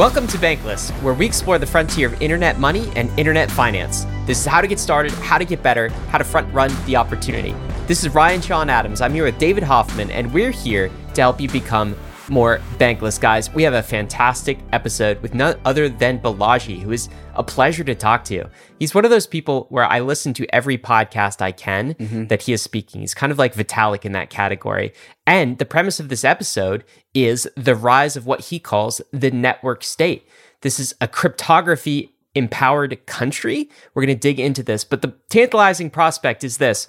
Welcome to Bankless, where we explore the frontier of internet money and internet finance. This is how to get started, how to get better, how to front run the opportunity. This is Ryan Sean Adams. I'm here with David Hoffman, and we're here to help you become more bankless guys. We have a fantastic episode with none other than Balaji, who is a pleasure to talk to. He's one of those people where I listen to every podcast I can mm-hmm. that he is speaking. He's kind of like Vitalik in that category. And the premise of this episode is the rise of what he calls the network state. This is a cryptography empowered country. We're going to dig into this, but the tantalizing prospect is this.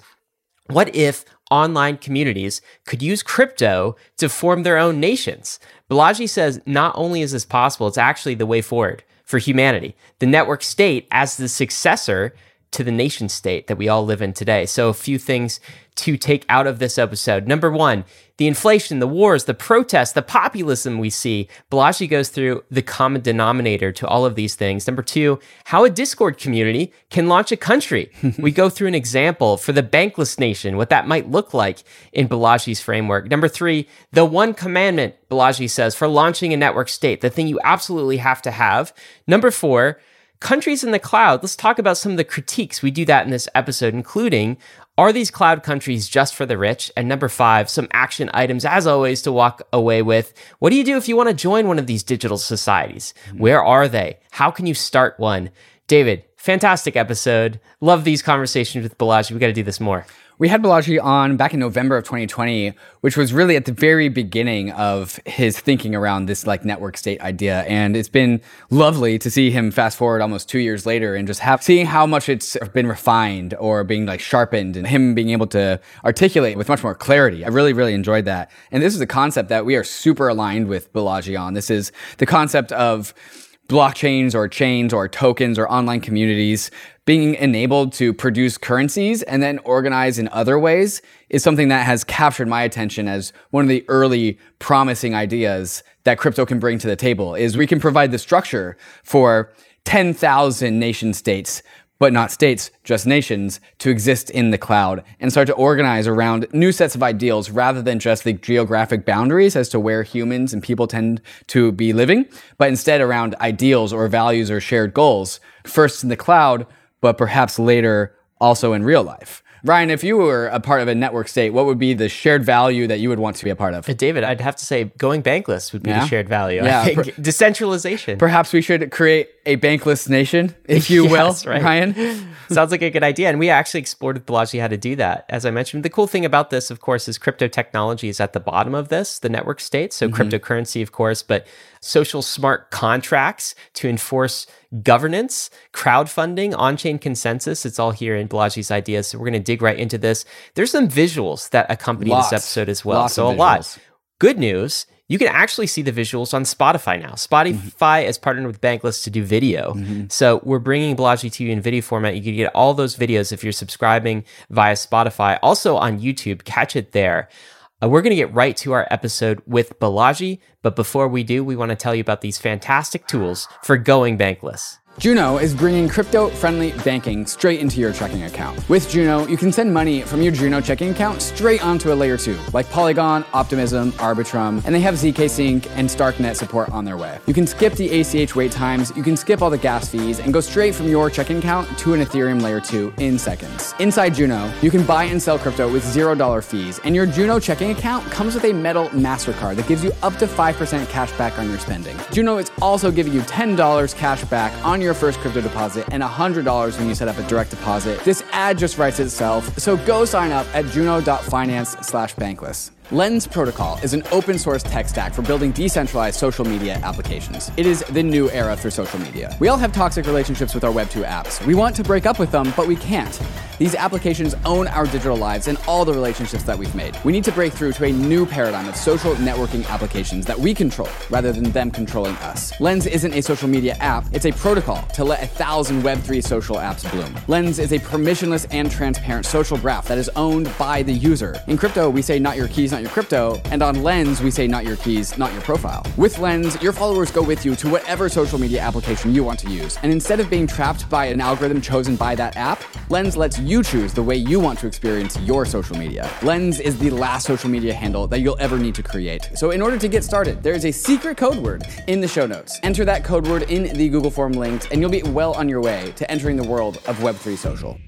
What if online communities could use crypto to form their own nations. Balaji says not only is this possible, it's actually the way forward for humanity. The network state, as the successor to the nation state that we all live in today. So, a few things to take out of this episode. Number one, the inflation, the wars, the protests, the populism we see. Balaji goes through the common denominator to all of these things. Number two, how a Discord community can launch a country. we go through an example for the bankless nation, what that might look like in Balaji's framework. Number three, the one commandment, Balaji says, for launching a network state, the thing you absolutely have to have. Number four, countries in the cloud. Let's talk about some of the critiques. We do that in this episode, including are these cloud countries just for the rich? And number five, some action items, as always, to walk away with. What do you do if you want to join one of these digital societies? Mm-hmm. Where are they? How can you start one? David, fantastic episode. Love these conversations with Balaji. We got to do this more. We had Balaji on back in November of 2020, which was really at the very beginning of his thinking around this like network state idea. And it's been lovely to see him fast forward almost two years later and just have seeing how much it's been refined or being like sharpened and him being able to articulate with much more clarity. I really, really enjoyed that. And this is a concept that we are super aligned with Balaji on. This is the concept of blockchains or chains or tokens or online communities being enabled to produce currencies and then organize in other ways is something that has captured my attention as one of the early promising ideas that crypto can bring to the table is we can provide the structure for 10,000 nation states but not states, just nations, to exist in the cloud and start to organize around new sets of ideals rather than just the geographic boundaries as to where humans and people tend to be living, but instead around ideals or values or shared goals, first in the cloud, but perhaps later also in real life. Ryan, if you were a part of a network state, what would be the shared value that you would want to be a part of? Uh, David, I'd have to say going bankless would be yeah. the shared value. Yeah. I think per- decentralization. Perhaps we should create a bankless nation, if you yes, will, right. Ryan. Sounds like a good idea. And we actually explored with Balaji how to do that. As I mentioned, the cool thing about this, of course, is crypto technology is at the bottom of this, the network state. So mm-hmm. cryptocurrency, of course, but social smart contracts to enforce governance, crowdfunding, on chain consensus. It's all here in Balaji's ideas. So we're going to dig right into this. There's some visuals that accompany Lots. this episode as well. So a lot. Good news. You can actually see the visuals on Spotify now. Spotify mm-hmm. has partnered with Bankless to do video. Mm-hmm. So we're bringing Balaji to you in video format. You can get all those videos if you're subscribing via Spotify. Also on YouTube, catch it there. Uh, we're going to get right to our episode with Balaji, but before we do, we want to tell you about these fantastic tools for going bankless. Juno is bringing crypto friendly banking straight into your checking account. With Juno, you can send money from your Juno checking account straight onto a layer 2, like Polygon, Optimism, Arbitrum, and they have ZK Sync and Starknet support on their way. You can skip the ACH wait times, you can skip all the gas fees, and go straight from your checking account to an Ethereum layer 2 in seconds. Inside Juno, you can buy and sell crypto with $0 fees, and your Juno checking account comes with a metal MasterCard that gives you up to 5% cash back on your spending. Juno is also giving you $10 cash back on your first crypto deposit and $100 when you set up a direct deposit. This ad just writes itself, so go sign up at juno.finance slash bankless. Lens Protocol is an open source tech stack for building decentralized social media applications. It is the new era for social media. We all have toxic relationships with our Web2 apps. We want to break up with them, but we can't. These applications own our digital lives and all the relationships that we've made. We need to break through to a new paradigm of social networking applications that we control rather than them controlling us. Lens isn't a social media app, it's a protocol to let a thousand Web3 social apps bloom. Lens is a permissionless and transparent social graph that is owned by the user. In crypto, we say not your keys, not your crypto. And on Lens, we say not your keys, not your profile. With Lens, your followers go with you to whatever social media application you want to use. And instead of being trapped by an algorithm chosen by that app, Lens lets you choose the way you want to experience your social media. Lens is the last social media handle that you'll ever need to create. So in order to get started, there is a secret code word in the show notes. Enter that code word in the Google form linked, and you'll be well on your way to entering the world of Web3 social.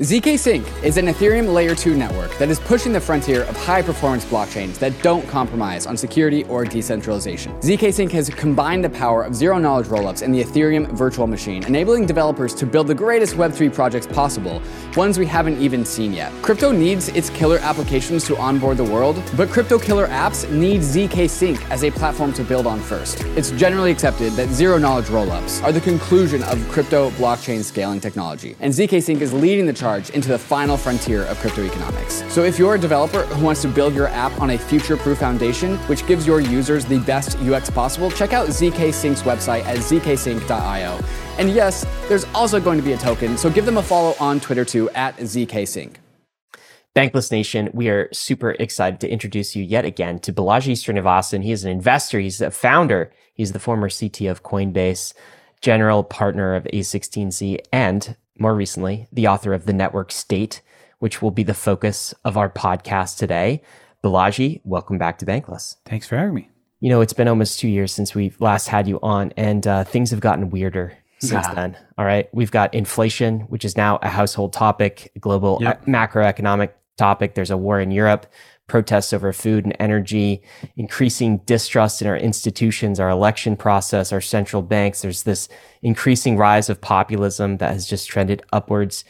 ZK Sync is an Ethereum Layer 2 network that is pushing the frontier of high performance blockchains that don't compromise on security or decentralization. ZK Sync has combined the power of zero knowledge rollups and the Ethereum virtual machine, enabling developers to build the greatest Web3 projects possible, ones we haven't even seen yet. Crypto needs its killer applications to onboard the world, but crypto killer apps need ZK Sync as a platform to build on first. It's generally accepted that zero knowledge rollups are the conclusion of crypto blockchain scaling technology, and ZK Sync is leading the charge into the final frontier of crypto economics. So if you're a developer who wants to build your app on a future-proof foundation, which gives your users the best UX possible, check out ZK Sync's website at zksync.io. And yes, there's also going to be a token, so give them a follow on Twitter too at zksync. Bankless Nation, we are super excited to introduce you yet again to Balaji Srinivasan. He is an investor, he's a founder, he's the former CT of Coinbase, general partner of A16Z, and more recently, the author of The Network State, which will be the focus of our podcast today. Balaji, welcome back to Bankless. Thanks for having me. You know, it's been almost two years since we last had you on, and uh, things have gotten weirder since Yeah. then. All right. We've got inflation, which is now a household topic, global Yep. macroeconomic topic. There's a war in Europe, protests over food and energy, increasing distrust in our institutions, our election process, our central banks. There's this increasing rise of populism that has just trended upwards.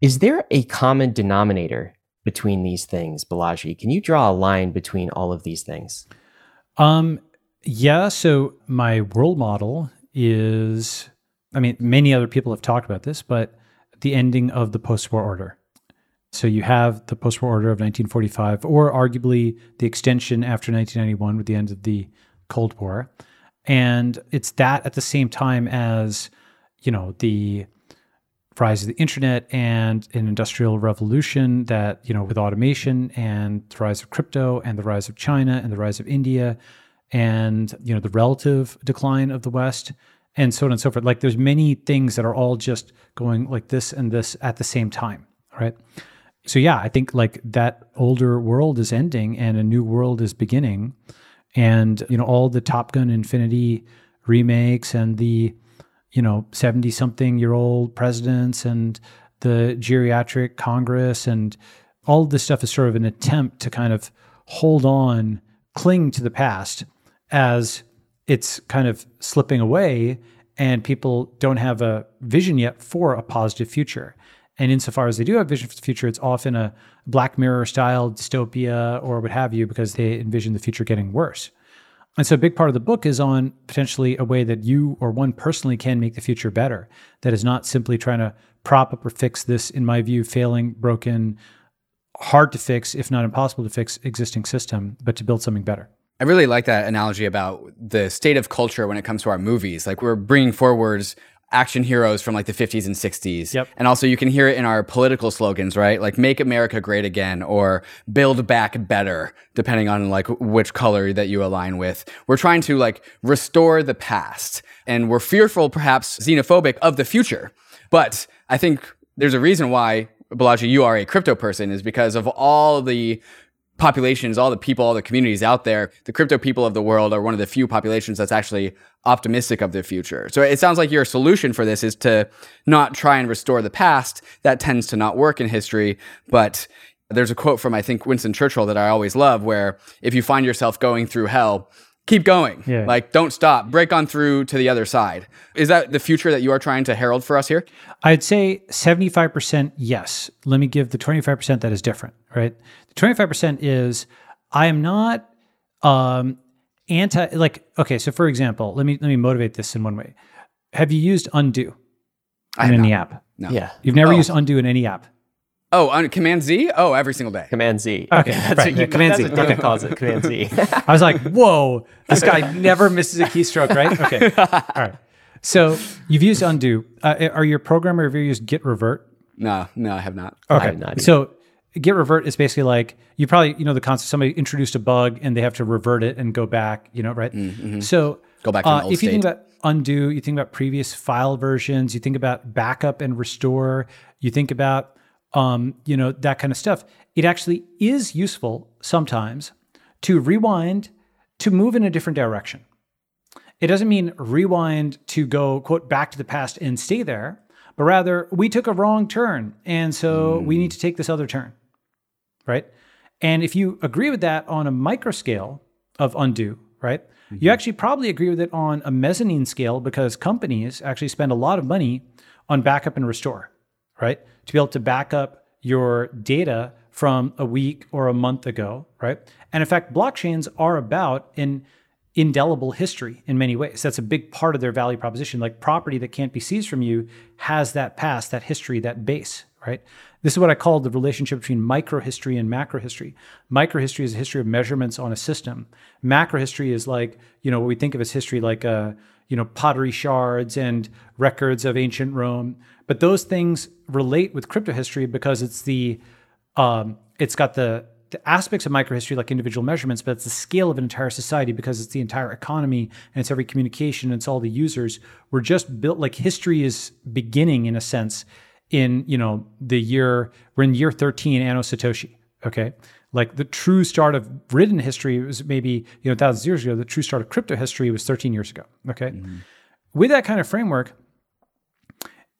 Is there a common denominator between these things, Balaji? Can you draw a line between all of these things? Um, yeah. So my world model is, I mean, many other people have talked about this, but the ending of the post-war order. So you have the post-war order of 1945, or arguably the extension after 1991 with the end of the Cold War, and it's that at the same time as, you know, the rise of the internet and an industrial revolution that you know with automation and the rise of crypto and the rise of china and the rise of india and you know the relative decline of the west and so on and so forth. Like there's many things that are all just going like this and this at the same time right so yeah i think like that older world is ending and a new world is beginning. And you know all the top gun infinity remakes and the you know 70 something year old presidents and the geriatric congress and all this stuff is sort of an attempt to kind of hold on cling to the past as it's kind of slipping away and people don't have a vision yet for a positive future and insofar as they do have vision for the future it's often a black mirror style dystopia or what have you because they envision the future getting worse and so a big part of the book is on potentially a way that you or one personally can make the future better. That is not simply trying to prop up or fix this, in my view, failing, broken, hard to fix, if not impossible to fix existing system, but to build something better. I really like that analogy about the state of culture when it comes to our movies. Like we're bringing forwards action heroes from like the 50s and 60s. Yep. And also you can hear it in our political slogans, right? Like make America great again or build back better, depending on like which color that you align with. We're trying to like restore the past and we're fearful, perhaps xenophobic of the future. But I think there's a reason why Balaji, you are a crypto person is because of all the populations, all the people, all the communities out there, the crypto people of the world are one of the few populations that's actually optimistic of the future. So it sounds like your solution for this is to not try and restore the past. That tends to not work in history, but there's a quote from I think Winston Churchill that I always love where if you find yourself going through hell, keep going. Yeah. Like don't stop, break on through to the other side. Is that the future that you are trying to herald for us here? I'd say 75% yes. Let me give the 25% that is different, right? The 25% is I am not um anti like okay, so for example, let me let me motivate this in one way. Have you used undo in have any not. app? No. Yeah. You've never Oh. used undo in any app. Oh, on Command Z? Oh, every single day. Command Z. Okay, that's right, what you yeah, Command that's Z. what David Okay. calls it. Command Z. I was like, whoa, this guy never misses a keystroke, right? Okay. All right. So you've used undo. Uh, are you a programmer? Have you used git revert? No, no, I have not. I have not. So git revert is basically like you probably you know the concept somebody introduced a bug and they have to revert it and go back you know right Mm-hmm. so Go back to an uh, old if you think about undo you think about previous file versions you think about backup and restore you think about um, you know that kind of stuff it actually is useful sometimes to rewind to move in a different direction. It doesn't mean rewind to go quote back to the past and stay there but rather we took a wrong turn and so we need to take this other turn right? And if you agree with that on a micro scale of undo right you actually probably agree with it on a mezzanine scale because companies actually spend a lot of money on backup and restore right to be able to back up your data from a week or a month ago right and in fact blockchains are about an indelible history in many ways. That's a big part of their value proposition. Like property that can't be seized from you has that past, that history, that base, right? This is what I call the relationship between microhistory and macrohistory. Microhistory is a history of measurements on a system. Macrohistory is like, you know, what we think of as history like uh, you know, pottery shards and records of ancient Rome. But those things relate with crypto history because it's the um, it's got the the aspects of microhistory like individual measurements, but it's the scale of an entire society because it's the entire economy and it's every communication and it's all the users. We're just built like history is beginning in a sense in you know the year we're in year 13 anno satoshi okay like the true start of written history was maybe you know thousands of years ago. The true start of crypto history was 13 years ago okay? Mm-hmm. With that kind of framework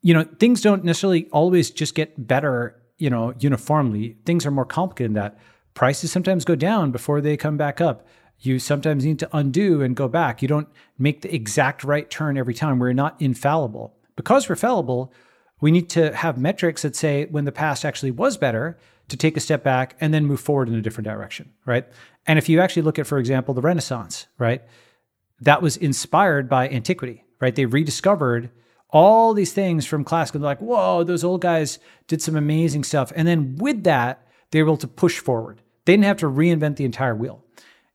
you know things don't necessarily always just get better you know uniformly. Things are more complicated than that. Prices sometimes go down before they come back up. You sometimes need to undo and go back. You don't make the exact right turn every time. We're not infallible. Because we're fallible we need to have metrics that say when the past actually was better to take a step back and then move forward in a different direction right and if you actually look at for example the renaissance right that was inspired by antiquity, right? They rediscovered all these things from classical. Like, whoa, those old guys did some amazing stuff. And then with that, they were able to push forward. They didn't have to reinvent the entire wheel.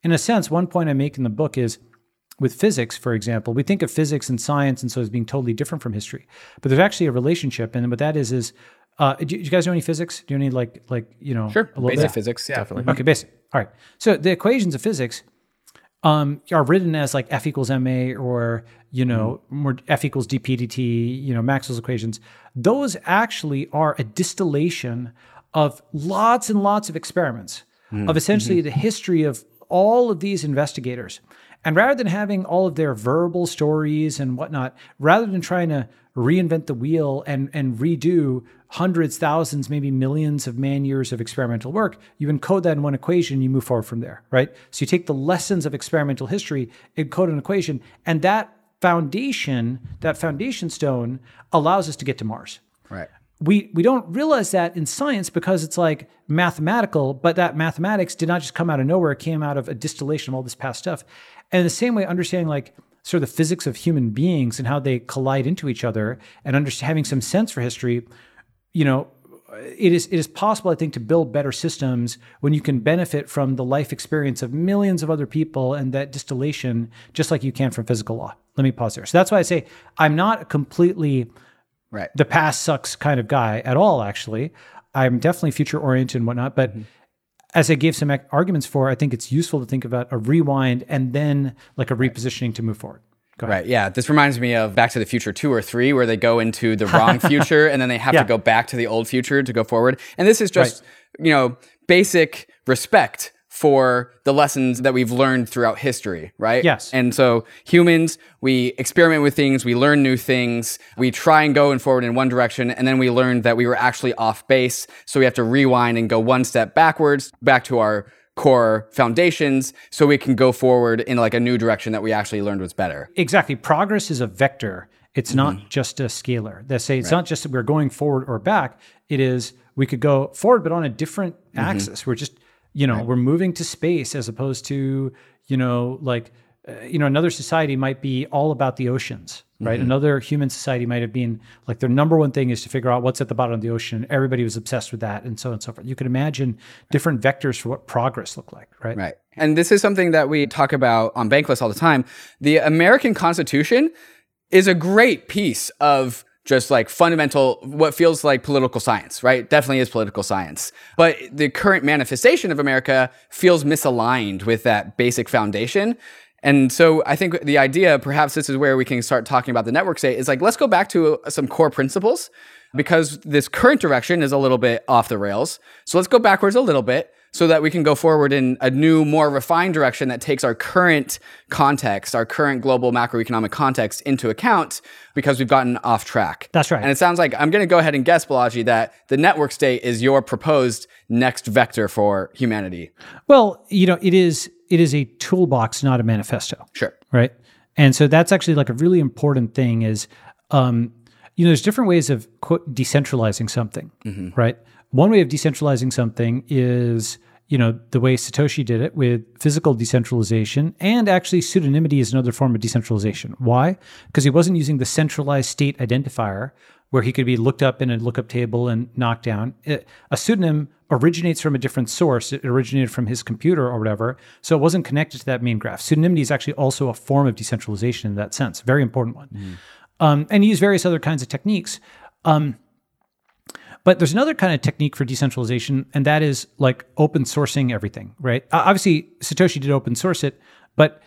In a sense, one point I make in the book is with physics, for example, we think of physics and science and so as being totally different from history. But there's actually a relationship. And what that is is uh, do, you- do you guys know any physics? Do you know any like like you know Sure. a little Basic bit? physics. Yeah. Definitely. Okay, basic. All right. So the equations of physics um, are written as like F equals ma or you know more F equals dp dt. You know Maxwell's equations. Those actually are a distillation of lots and lots of experiments of essentially the history of all of these investigators. And rather than having all of their verbal stories and whatnot, rather than trying to reinvent the wheel and, and redo hundreds, thousands, maybe millions of man years of experimental work, you encode that in one equation, you move forward from there, right? So you take the lessons of experimental history, encode an equation, and that foundation, that foundation stone allows us to get to Mars Right. We we don't realize that in science because it's like mathematical, but that mathematics did not just come out of nowhere; it came out of a distillation of all this past stuff. And the same way, understanding like sort of the physics of human beings and how they collide into each other, and having some sense for history, you know, it is it is possible, I think, to build better systems when you can benefit from the life experience of millions of other people and that distillation, just like you can from physical law. Let me pause there. So that's why I say I'm not completely Right. the past sucks kind of guy at all, actually. I'm definitely future oriented and whatnot. But mm-hmm. as I gave some arguments for, I think it's useful to think about a rewind and then like a repositioning to move forward. Right. Yeah. This reminds me of Back to the Future 2 or 3, where they go into the wrong future and then they have Yeah. to go back to the old future to go forward. And this is just, you know, basic respect for the lessons that we've learned throughout history, right? Yes. And so humans, we experiment with things, we learn new things, we try and go and forward in one direction, and then we learned that we were actually off base. So we have to rewind and go one step backwards, back to our core foundations, so we can go forward in like a new direction that we actually learned was better. Exactly. Progress is a vector. It's Mm-hmm. not just a scalar. They say it's not just that we're going forward or back. It is we could go forward, but on a different Mm-hmm. axis. We're just, you know, we're moving to space as opposed to, you know, like, uh, you know, another society might be all about the oceans, right? Mm-hmm. Another human society might have been like their number one thing is to figure out what's at the bottom of the ocean. Everybody was obsessed with that, and so on and so forth. You can imagine different vectors for what progress looked like, right? Right. And this is something that we talk about on Bankless all the time. The American Constitution is a great piece of just like fundamental, what feels like political science, right? Definitely is political science. But the current manifestation of America feels misaligned with that basic foundation. And so I think the idea, perhaps this is where we can start talking about the network state, is like, let's go back to uh, some core principles because this current direction is a little bit off the rails. So let's go backwards a little bit so that we can go forward in a new, more refined direction that takes our current context, our current global macroeconomic context into account because we've gotten off track. That's right. And it sounds like I'm going to go ahead and guess, Balaji, that the network state is your proposed next vector for humanity. Well, you know, it is it is a toolbox, not a manifesto. Sure. Right. And so that's actually like a really important thing is um, you know, there's different ways of quote decentralizing something, mm-hmm. right? One way of decentralizing something is, you know, the way Satoshi did it with physical decentralization, and actually pseudonymity is another form of decentralization. Why? Because he wasn't using the centralized state identifier where he could be looked up in a lookup table and knocked down. It, a pseudonym originates from a different source. It originated from his computer or whatever. So it wasn't connected to that main graph. Pseudonymity is actually also a form of decentralization in that sense. Very important one. Mm. Um, and use various other kinds of techniques. Um, but there's another kind of technique for decentralization, and that is like open sourcing everything, right? Uh, obviously, Satoshi did open source it, but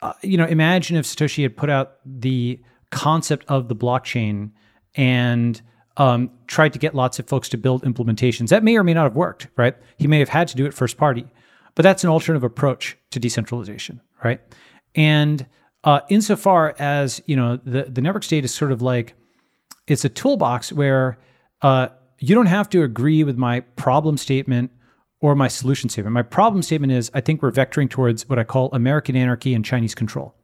uh, you know, imagine if Satoshi had put out the concept of the blockchain and um, tried to get lots of folks to build implementations. That may or may not have worked, right? He may have had to do it first party, but that's an alternative approach to decentralization, right? And uh, insofar as you know, the the network state is sort of like it's a toolbox where uh, you don't have to agree with my problem statement or my solution statement. My problem statement is I think we're vectoring towards what I call American anarchy and Chinese control.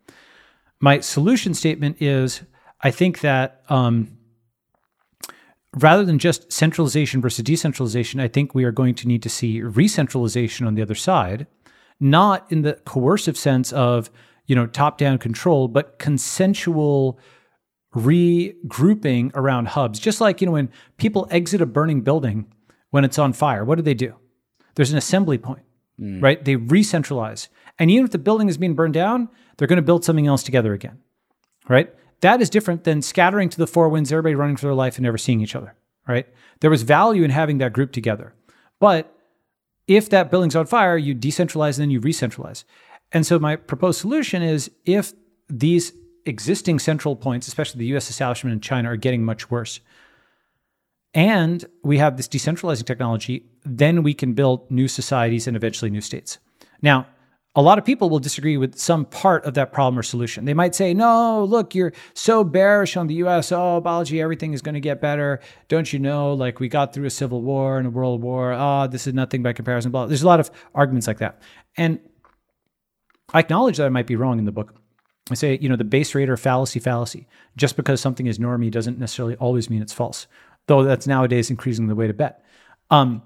My solution statement is I think that um, rather than just centralization versus decentralization, I think we are going to need to see re-centralization on the other side, not in the coercive sense of you know top-down control, but consensual regrouping around hubs. Just like you know when people exit a burning building when it's on fire, what do they do? There's an assembly point, mm. right? They re-centralize, and even if the building is being burned down, they're going to build something else together again, right? That is different than scattering to the four winds, everybody running for their life and never seeing each other, right? There was value in having that group together. But if that building's on fire, you decentralize and then you re-centralize. And so my proposed solution is if these existing central points, especially the US establishment in China, are getting much worse, and we have this decentralizing technology, then we can build new societies and eventually new states. Now, a lot of people will disagree with some part of that problem or solution. They might say, no, look, you're so bearish on the US. Oh, Balaji, everything is going to get better. Don't you know? Like, we got through a civil war and a world war. Oh, this is nothing by comparison. Blah. There's a lot of arguments like that. And I acknowledge that I might be wrong in the book. I say, you know, the base rate or fallacy fallacy. Just because something is normie doesn't necessarily always mean it's false, though that's nowadays increasingly the way to bet. Um,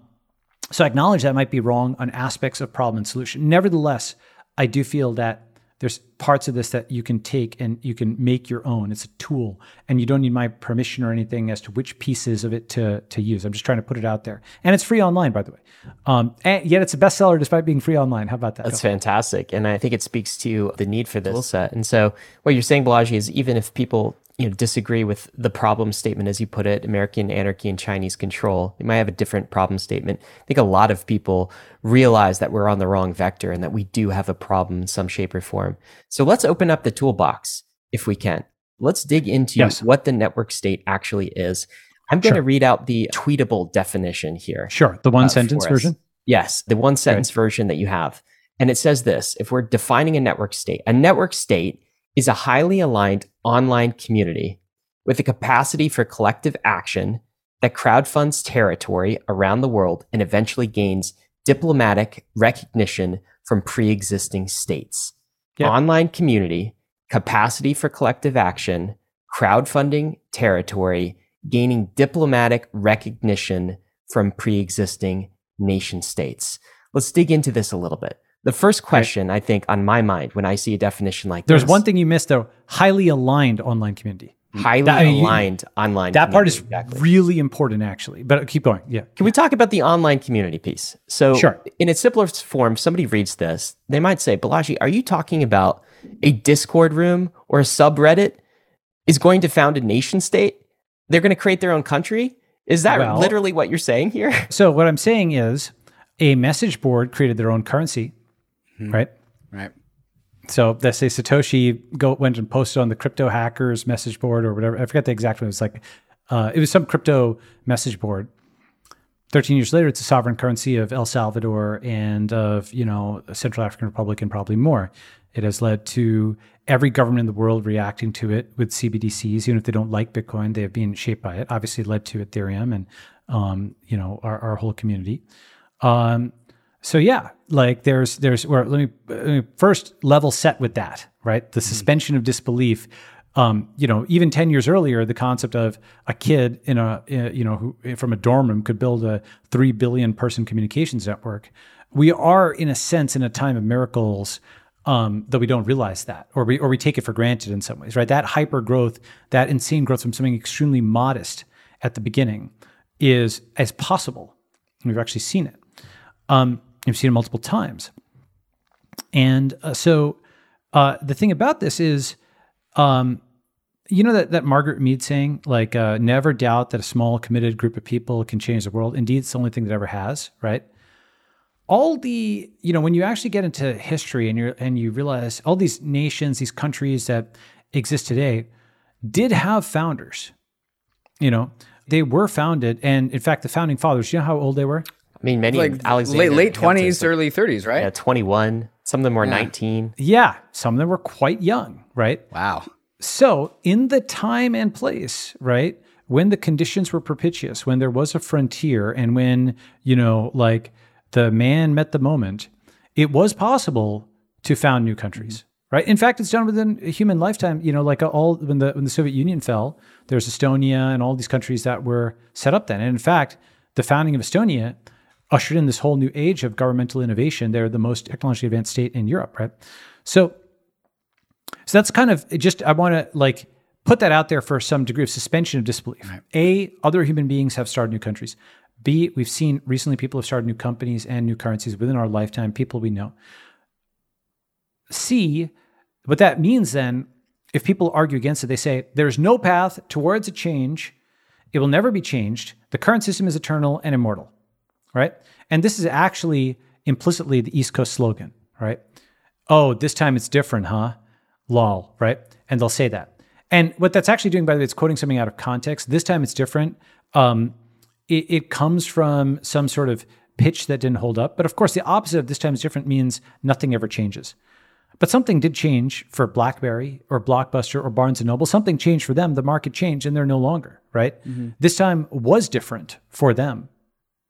so I acknowledge that might be wrong on aspects of problem and solution. Nevertheless, I do feel that there's parts of this that you can take and you can make your own. It's a tool, and you don't need my permission or anything as to which pieces of it to to use. I'm just trying to put it out there, and it's free online, by the way. Um, and yet it's a bestseller despite being free online. How about that? That's fantastic, and I think it speaks to the need for this tool set. And so, what you're saying, Balaji, is even if people you know disagree with the problem statement as you put it american anarchy and chinese control. You might have a different problem statement. I think a lot of people realize that we're on the wrong vector and that we do have a problem in some shape or form. So let's open up the toolbox if we can. Let's dig into yes. what the network state actually is. I'm going to read out the tweetable definition here sure. The one uh, sentence version? Yes the one sentence okay. version that you have. And it says this if we're defining a network state a network state is a highly aligned online community with a capacity for collective action that crowdfunds territory around the world and eventually gains diplomatic recognition from pre existing states. Online community, capacity for collective action, crowdfunding territory, gaining diplomatic recognition from pre existing nation states. Let's dig into this a little bit. The first question right. I think on my mind when I see a definition like this. There's this, one thing you missed though, highly aligned online community. Highly that, aligned mean, online. That part is exactly. really important actually. But keep going. Yeah. Can we talk about the online community piece? So sure. in its simplest form, somebody reads this, they might say, Balaji, are you talking about a Discord room or a subreddit is going to found a nation state? They're going to create their own country? Is that Well- literally what you're saying here? So what I'm saying is, a message board created their own currency, right? Right. So let's say Satoshi go went and posted on the crypto hackers message board or whatever. I forget the exact one. It was like uh, it was some crypto message board. Thirteen years later, it's a sovereign currency of El Salvador and of you know Central African Republic and probably more. It has led to every government in the world reacting to it with CBDCs, even if they don't like Bitcoin, they have been shaped by it. Obviously, led to Ethereum and um, you know our, our whole community. Um, so yeah, like there's there's or let me, let me first level set with that, right? The suspension of disbelief. Um, you know, even ten years earlier, the concept of a kid in a in- you know who from a dorm room could build a three billion person communications network. We are, in a sense, in a time of miracles. Um, though we don't realize that, or we or we take it for granted in some ways, right? That hyper growth, that insane growth from something extremely modest at the beginning, is as possible. We've actually seen it. Um, I've seen it multiple times. And uh, so uh, the thing about this is, um, you know that that Margaret Mead saying, like, uh, never doubt that a small committed group of people can change the world. Indeed, it's the only thing that ever has, right? All the, you know, when you actually get into history and you and you realize all these nations, these countries that exist today, did have founders. You know, they were founded, and in fact, the founding fathers. You know how old they were? I mean, many Like Alexander late late twenties, early thirties, right? yeah, 21. Some of them were 19. Yeah, some of them were quite young, right? Wow. So, in the time and place, right, when the conditions were propitious, when there was a frontier, and when, you know, like the man met the moment, it was possible to found new countries, right? In fact, it's done within a human lifetime. You know, like all when the when the Soviet Union fell, there's Estonia and all these countries that were set up then. And in fact, the founding of Estonia ushered in this whole new age of governmental innovation. They're the most technologically advanced state in Europe, right? So so that's kind of just I want to like put that out there for some degree of suspension of disbelief. A, other human beings have started new countries. B, we've seen recently people have started new companies and new currencies within our lifetime, people we know. C, what that means then, if people argue against it, they say there's no path towards a change. It will never be changed. The current system is eternal and immortal, right? And this is actually implicitly the East Coast slogan, right? Oh, this time it's different, huh? Lol, right? And they'll say that. And what that's actually doing, by the way, it's quoting something out of context. This time it's different. Um, it, it comes from some sort of pitch that didn't hold up. But of course, the opposite of this time is different means nothing ever changes. But something did change for BlackBerry or Blockbuster or Barnes and Noble. Something changed for them. The market changed and they're no longer, right? This time was different for them,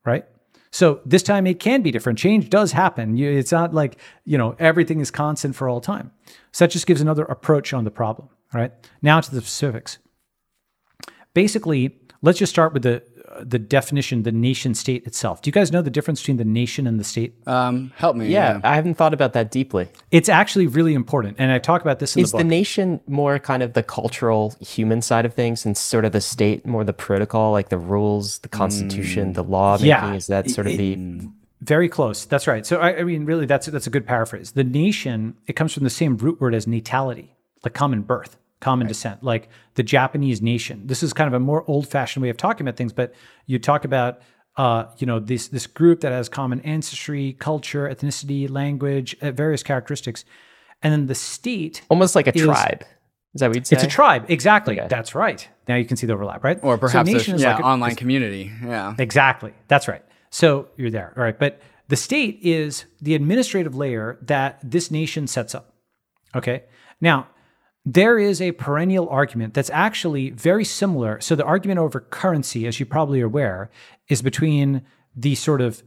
right? So this time it can be different. Change does happen. It's not like, you know, everything is constant for all time. So that just gives another approach on the problem, all right? Now to the specifics. Basically, let's just start with the the definition, the nation state itself. Do you guys know the difference between the nation and the state? Um, help me. Yeah, I haven't thought about that deeply. It's actually really important. And I talk about this in Is the the nation more kind of the cultural human side of things and sort of the state more the protocol, like the rules, the constitution, the law making? Yeah. Is that sort of the Very close. That's right. So I, I mean, really, that's that's a good paraphrase. The nation it comes from the same root word as natality, the common birth, common descent, like the Japanese nation. This is kind of a more old-fashioned way of talking about things. But you talk about, uh, you know, this this group that has common ancestry, culture, ethnicity, language, uh, various characteristics, and then the state. almost like a Is- tribe? Is that what you'd say? It's a tribe, exactly. Okay. That's right. Now you can see the overlap, right? Or So perhaps a, nation is yeah, like a- online community. Yeah. Exactly. That's right. So you're there. All right. But the state is the administrative layer that this nation sets up. Okay. Now, there is a perennial argument that's actually very similar. So the argument over currency, as you probably are aware, is between the sort of,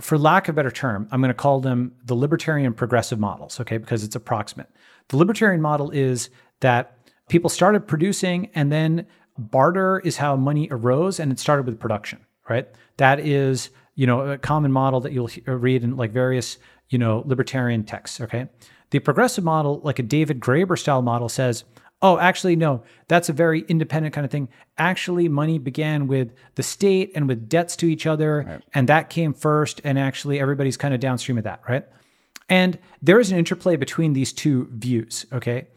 for lack of a better term, I'm going to call them the libertarian progressive models, okay, because it's approximate. The libertarian model is that people started producing and then barter is how money arose and it started with production, right? That is, you know, a common model that you'll read in like various, you know, libertarian texts, okay? The progressive model, like a David Graeber style model, says, oh, actually, no, that's a very independent kind of thing. Actually, money began with the state and with debts to each other, and that came first, and actually, everybody's kind of downstream of that, right? And there is an interplay between these two views, okay?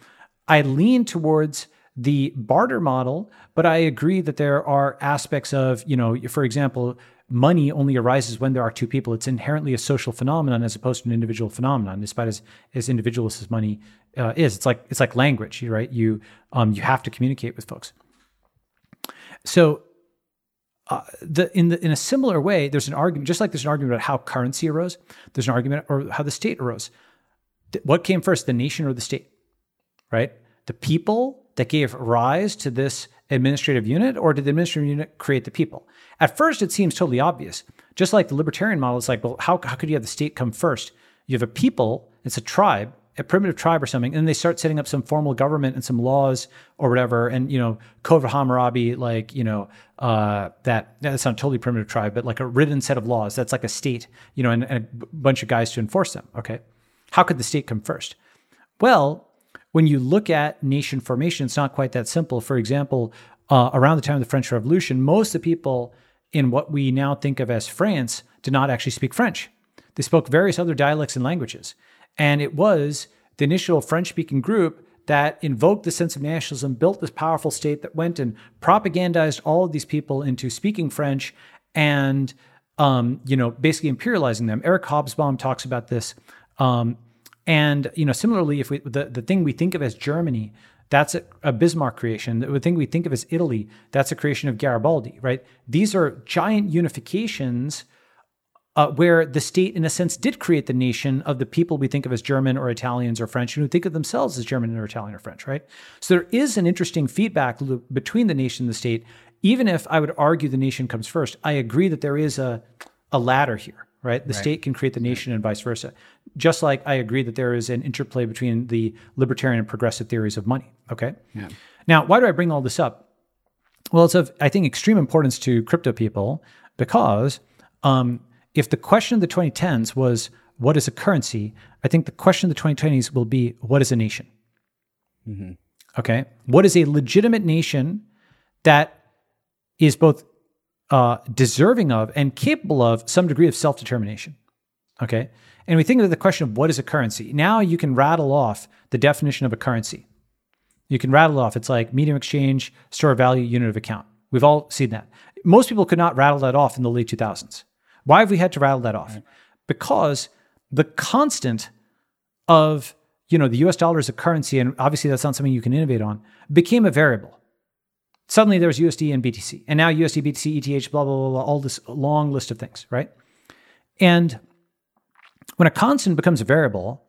I lean towards the barter model, but I agree that there are aspects of, you know, for example, money only arises when there are two people. It's inherently a social phenomenon as opposed to an individual phenomenon, despite as, as individualist as money uh, is. It's like it's like language, right? You um, you have to communicate with folks. So uh, the, in the in a similar way, there's an argument, just like there's an argument about how currency arose. There's an argument or how the state arose. What came first, the nation or the state? Right? The people that gave rise to this administrative unit, or did the administrative unit create the people? At first, it seems totally obvious. Just like the libertarian model, it's like, well, how, how could you have the state come first? You have a people, it's a tribe, a primitive tribe or something, and they start setting up some formal government and some laws or whatever. And you know, Code of Hammurabi, like you know, uh, that that's not a totally primitive tribe, but like a written set of laws. That's like a state, you know, and, and a bunch of guys to enforce them. Okay, how could the state come first? Well, when you look at nation formation, it's not quite that simple. For example, uh, around the time of the French Revolution, most of the people in what we now think of as France did not actually speak French. They spoke various other dialects and languages. And it was the initial French speaking group that invoked the sense of nationalism, built this powerful state that went and propagandized all of these people into speaking French and, um, you know, basically imperializing them. Eric Hobsbawm talks about this. Um, and, you know, similarly, if we, the, the thing we think of as Germany, that's a, a, Bismarck creation. The thing we think of as Italy, that's a creation of Garibaldi, right? These are giant unifications uh, where the state, in a sense, did create the nation of the people we think of as German or Italians or French, and who think of themselves as German or Italian or French, right? So there is an interesting feedback loop between the nation and the state. Even if I would argue the nation comes first, I agree that there is a, a ladder here, right? The right. state can create the nation and vice versa. Just like I agree that there is an interplay between the libertarian and progressive theories of money, okay? Yeah. Now, why do I bring all this up? Well, it's of, I think, extreme importance to crypto people because um, if the question of the 2010s was what is a currency, I think the question of the 2020s will be what is a nation? Mm-hmm. Okay. What is a legitimate nation that is both uh, deserving of and capable of some degree of self determination? Okay. And we think of the question of what is a currency. Now you can rattle off the definition of a currency. You can rattle off, it's like medium exchange, store of value, unit of account. We've all seen that. Most people could not rattle that off in the late 2000s. Why have we had to rattle that off? Right. Because the constant of you know the US dollar as a currency, and obviously that's not something you can innovate on, became a variable. Suddenly there was USD and BTC, and now USD, BTC, ETH, blah blah blah, blah all this long list of things, right? And when a constant becomes a variable,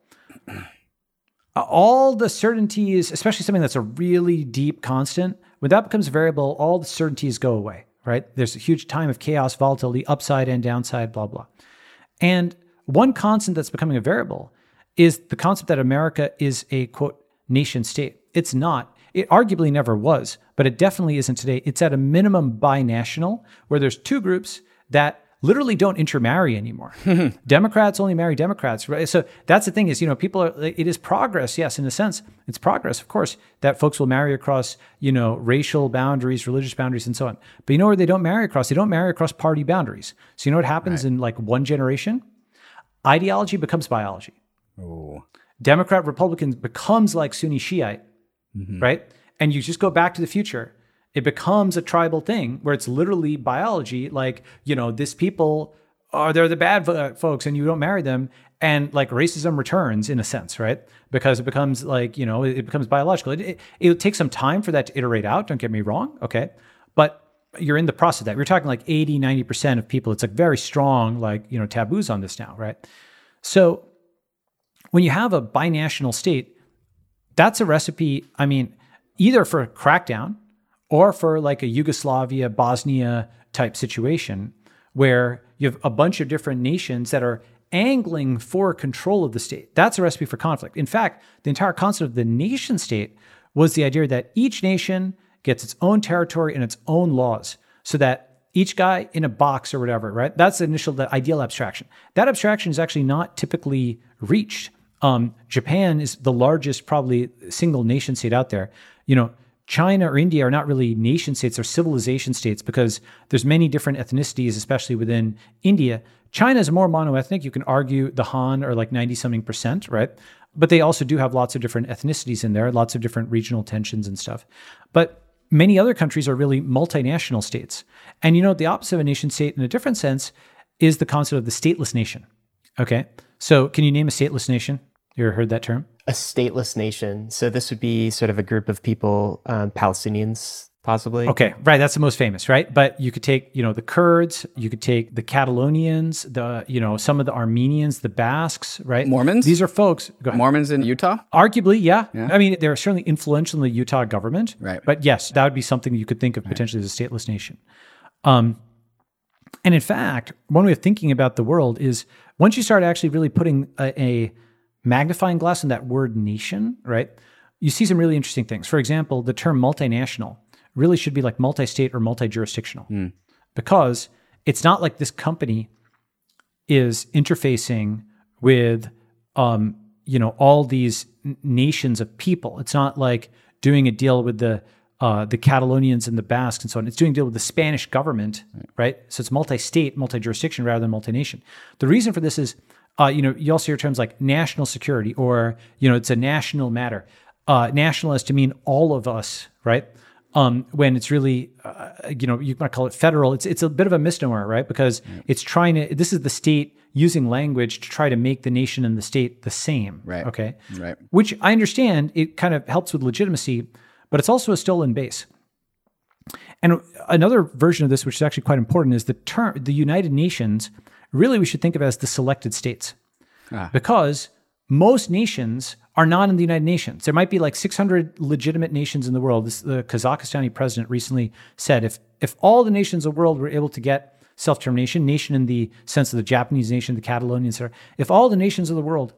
all the certainties, especially something that's a really deep constant, when that becomes a variable, all the certainties go away right? There's a huge time of chaos, volatility, upside and downside, blah, blah. And one constant that's becoming a variable is the concept that America is a quote nation state. It's not. It arguably never was, but it definitely isn't today. It's at a minimum binational, where there's two groups that literally don't intermarry anymore. Democrats only marry Democrats, right? So that's the thing is, you know, people are, it is progress. Yes, in a sense, it's progress, of course, that folks will marry across, you know, racial boundaries, religious boundaries, and so on. But you know where they don't marry across? They don't marry across party boundaries. So you know what happens right. in like one generation? Ideology becomes biology. Oh. Democrat, Republican becomes like Sunni Shiite, mm-hmm. right? And you just go back to the future it becomes a tribal thing where it's literally biology. Like, you know, this people are they're the bad folks and you don't marry them. And like racism returns in a sense, right? Because it becomes like, you know, it becomes biological. It, it, it takes some time for that to iterate out. Don't get me wrong. Okay. But you're in the process of that. We're talking like 80, 90% of people. It's like very strong, like, you know, taboos on this now, right? So when you have a binational state, that's a recipe, I mean, either for a crackdown, or for like a Yugoslavia, Bosnia type situation where you have a bunch of different nations that are angling for control of the state. That's a recipe for conflict. In fact, the entire concept of the nation state was the idea that each nation gets its own territory and its own laws so that each guy in a box or whatever, right? That's the initial, the ideal abstraction. That abstraction is actually not typically reached. Um, Japan is the largest, probably single nation state out there. You know, China or India are not really nation states, they're civilization states because there's many different ethnicities, especially within India. China is more monoethnic. You can argue the Han are like 90 something percent, right? But they also do have lots of different ethnicities in there, lots of different regional tensions and stuff. But many other countries are really multinational states. And you know, the opposite of a nation state in a different sense is the concept of the stateless nation. Okay. So can you name a stateless nation? You ever heard that term? A stateless nation. So this would be sort of a group of people, um, Palestinians, possibly. Okay, right. That's the most famous, right? But you could take, you know, the Kurds, you could take the Catalonians, the, you know, some of the Armenians, the Basques, right? Mormons? These are folks. Go ahead. Mormons in Utah? Arguably, yeah. I mean, they're certainly influential in the Utah government. Right. But yes, that would be something you could think of potentially as a stateless nation. Um, and in fact, one way of thinking about the world is once you start actually really putting a, a magnifying glass on that word nation, right? You see some really interesting things. For example, the term multinational really should be like multi state or multi jurisdictional because it's not like this company is interfacing with um, you know all these n- nations of people. It's not like doing a deal with the uh, the Catalonians and the Basques and so on. It's doing a deal with the Spanish government, right? So it's multi-state, multi-jurisdiction rather than multi-nation. The reason for this is, uh, you know, you also hear terms like national security or you know it's a national matter. Uh, national has to mean all of us, right? um, when it's really, uh, you know, you might call it federal. It's it's a bit of a misnomer, right? Because it's trying to. This is the state using language to try to make the nation and the state the same. Right. Okay. Right. Which I understand. It kind of helps with legitimacy, but it's also a stolen base. And another version of this, which is actually quite important, is the term the United Nations. Really, we should think of as the selected states, ah. because most nations are not in the United Nations. There might be like 600 legitimate nations in the world. This, the Kazakhstani president recently said if if all the nations of the world were able to get self determination, nation in the sense of the Japanese nation, the Catalonians, etc., if all the nations of the world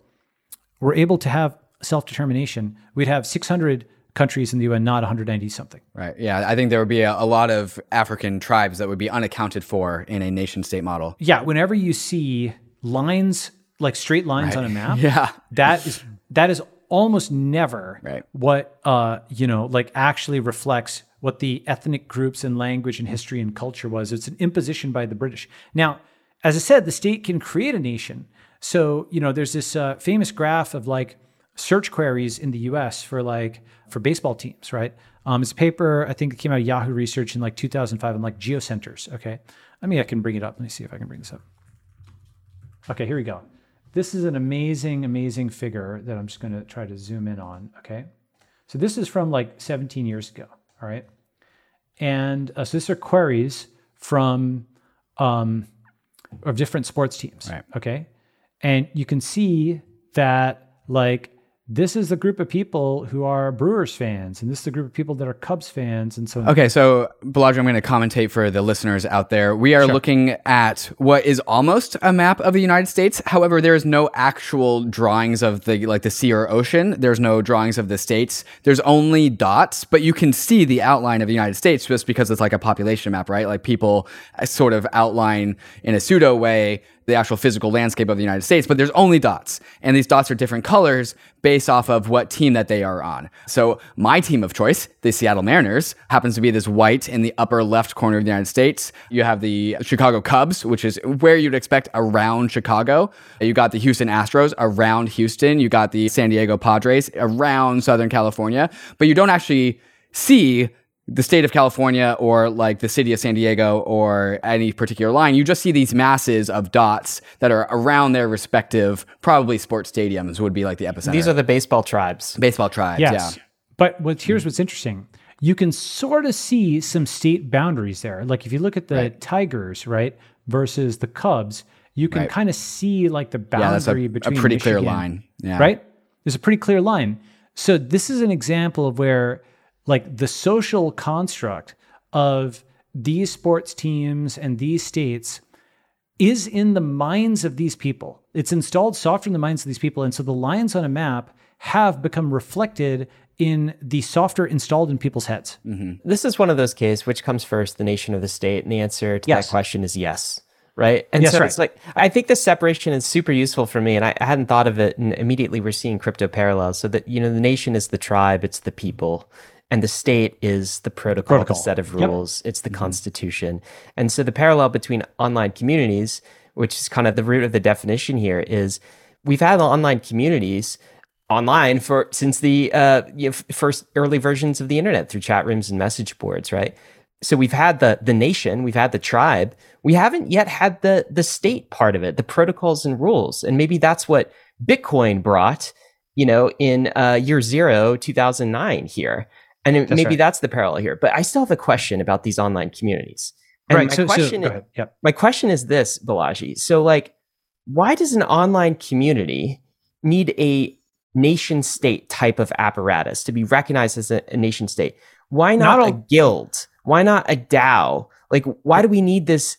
were able to have self determination, we'd have 600 countries in the UN, not 190 something. Right. Yeah. I think there would be a, a lot of African tribes that would be unaccounted for in a nation state model. Yeah, whenever you see lines like straight lines on a map, Yeah. that is that is almost never Right. what uh you know like actually reflects what the ethnic groups and language and history and culture was. It's an imposition by the British. Now, as I said, the state can create a nation. So you know, there's this uh, famous graph of like search queries in the U.S. for like for baseball teams, right? Um, it's a paper I think it came out of Yahoo Research in like 2005 on like geocenters. Okay, I mean I can bring it up. Let me see if I can bring this up. Okay, here we go. This is an amazing, amazing figure that I'm just going to try to zoom in on. Okay. So this is from like 17 years ago. All right. And uh, so these are queries from um, of different sports teams. Right. Okay. And you can see that like this is the group of people who are Brewers fans, and this is the group of people that are Cubs fans, and so on. Okay, so Balaji, I'm going to commentate for the listeners out there. We are looking at what is almost a map of the United States. However, there is no actual drawings of the like the sea or ocean. There's no drawings of the states. There's only dots, but you can see the outline of the United States just because it's like a population map, right? Like people sort of outline in a pseudo way the actual physical landscape of the United States, but there's only dots. And these dots are different colors based off of what team that they are on. So my team of choice, the Seattle Mariners, happens to be this white in the upper left corner of the United States. You have the Chicago Cubs, which is where you'd expect around Chicago. You got the Houston Astros around Houston. You got the San Diego Padres around Southern California, but you don't actually see the state of California or like the city of San Diego or any particular line, you just see these masses of dots that are around their respective, probably sports stadiums would be like the epicenter. These are the baseball tribes. baseball tribes. Yes. Yeah. But what here's what's interesting. You can sort of see some state boundaries there. Like if you look at the Tigers, right, versus the Cubs, you can Right. kind of see like the boundary between Yeah, that's a, a between pretty clear line. Yeah. Right? There's a pretty clear line. So this is an example of where like the social construct of these sports teams and these states is in the minds of these people. It's installed software in the minds of these people. And so the lines on a map have become reflected in the software installed in people's heads. Mm-hmm. This is one of those cases which comes first, the nation or the state? And the answer to Yes. that question is yes. Right. And Yes, so right. it's like, I think this separation is super useful for me. And I, I hadn't thought of it. And immediately we're seeing crypto parallels. So that, you know, the nation is the tribe, it's the people. And the state is the protocol, Protocol. the set of Yep. rules, it's the constitution. And so the parallel between online communities, which is kind of the root of the definition here, is we've had online communities online for since the uh, you know, first early versions of the internet through chat rooms and message boards, right? So we've had the the nation, we've had the tribe. We haven't yet had the the state part of it, the protocols and rules, and maybe that's what Bitcoin brought, you know, in uh, year zero, two thousand nine here, and it- That's maybe right. that's the parallel here. But I still have a question about these online communities. And right. my So, so question ahead. Yep. my question is this, Balaji. So, like, why does an online community need a nation state type of apparatus to be recognized as a, a nation state? Why not, Not a all- guild? Why not a DAO? Like, why do we need this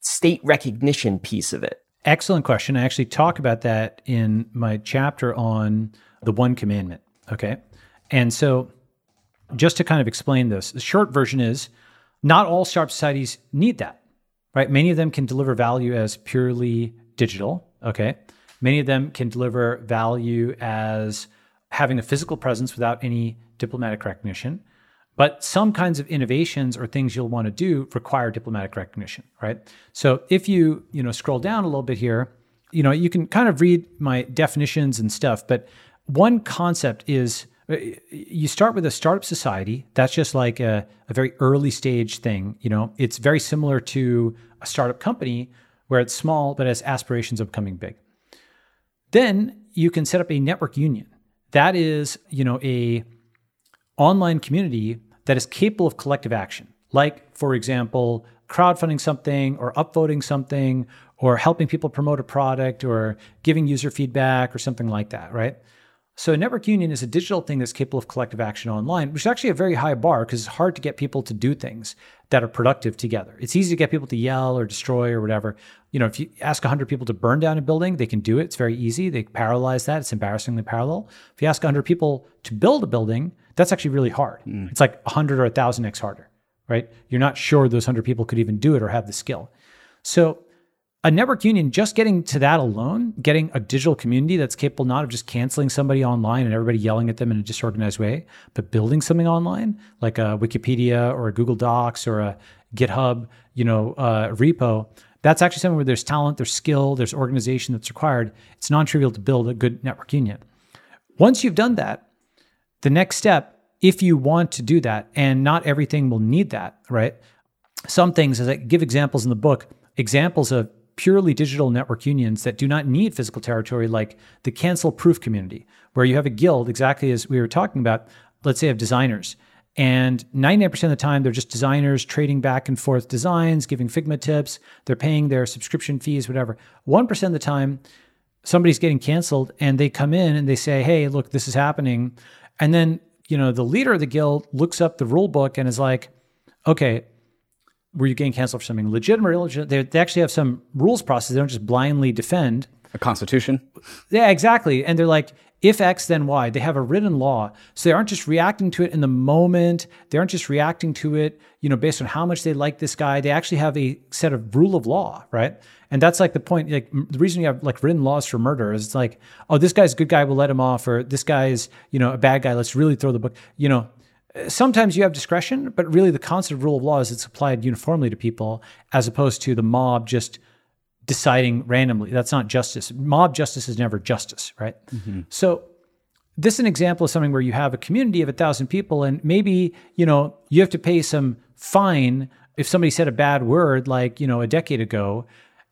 state recognition piece of it? Excellent question. I actually talk about that in my chapter on the one commandment. Okay. And so, just to kind of explain this, the short version is not all startup societies need that, right? Many of them can deliver value as purely digital. Okay. Many of them can deliver value as having a physical presence without any diplomatic recognition. But some kinds of innovations or things you'll want to do require diplomatic recognition, right? So if you, you know, scroll down a little bit here, you know, you can kind of read my definitions and stuff, but one concept is Uh, you start with a startup society. That's just like a, a very early stage thing. You know, it's very similar to a startup company where it's small but has aspirations of becoming big. Then you can set up a network union. That is, you know, a online community that is capable of collective action. Like, for example, crowdfunding something or upvoting something or helping people promote a product or giving user feedback or something like that, right? So a network union is a digital thing that's capable of collective action online, which is actually a very high bar because it's hard to get people to do things that are productive together. It's easy to get people to yell or destroy or whatever. You know, if you ask 100 people to burn down a building, they can do it. It's very easy. They parallelize that. It's embarrassingly parallel. If you ask 100 people to build a building, that's actually really hard. Mm. It's like 100 or 1,000x harder, right? You're not sure those 100 people could even do it or have the skill. So a network union, just getting to that alone, getting a digital community that's capable not of just canceling somebody online and everybody yelling at them in a disorganized way, but building something online like a Wikipedia or a Google Docs or a GitHub, you know, uh, repo. That's actually something where there's talent, there's skill, there's organization that's required. It's non-trivial to build a good network union. Once you've done that, the next step, if you want to do that, and not everything will need that, right? Some things, as I give examples in the book, examples of purely digital network unions that do not need physical territory, like the cancel proof community, where you have a guild, exactly as we were talking about, let's say of designers. And 99% of the time, they're just designers trading back and forth designs, giving Figma tips, they're paying their subscription fees, whatever. 1% of the time, somebody's getting canceled and they come in and they say, hey, look, this is happening. And then, you know, the leader of the guild looks up the rule book and is like, okay, were you getting canceled for something legitimate or illegitimate? They, they actually have some rules process. They don't just blindly defend. A constitution. Yeah, exactly. And they're like, if X, then Y. They have a written law. So they aren't just reacting to it in the moment. They aren't just reacting to it, you know, based on how much they like this guy. They actually have a set of rule of law, right? And that's like the point. Like the reason you have like written laws for murder is it's like, oh, this guy's a good guy, we'll let him off, or this guy's, you know, a bad guy, let's really throw the book. You know, sometimes you have discretion, but really the concept of rule of law is it's applied uniformly to people as opposed to the mob just deciding randomly. That's not justice. Mob justice is never justice, right? Mm-hmm. So this is an example of something where you have a community of a thousand people and maybe, you know, you have to pay some fine if somebody said a bad word like, you know, a decade ago.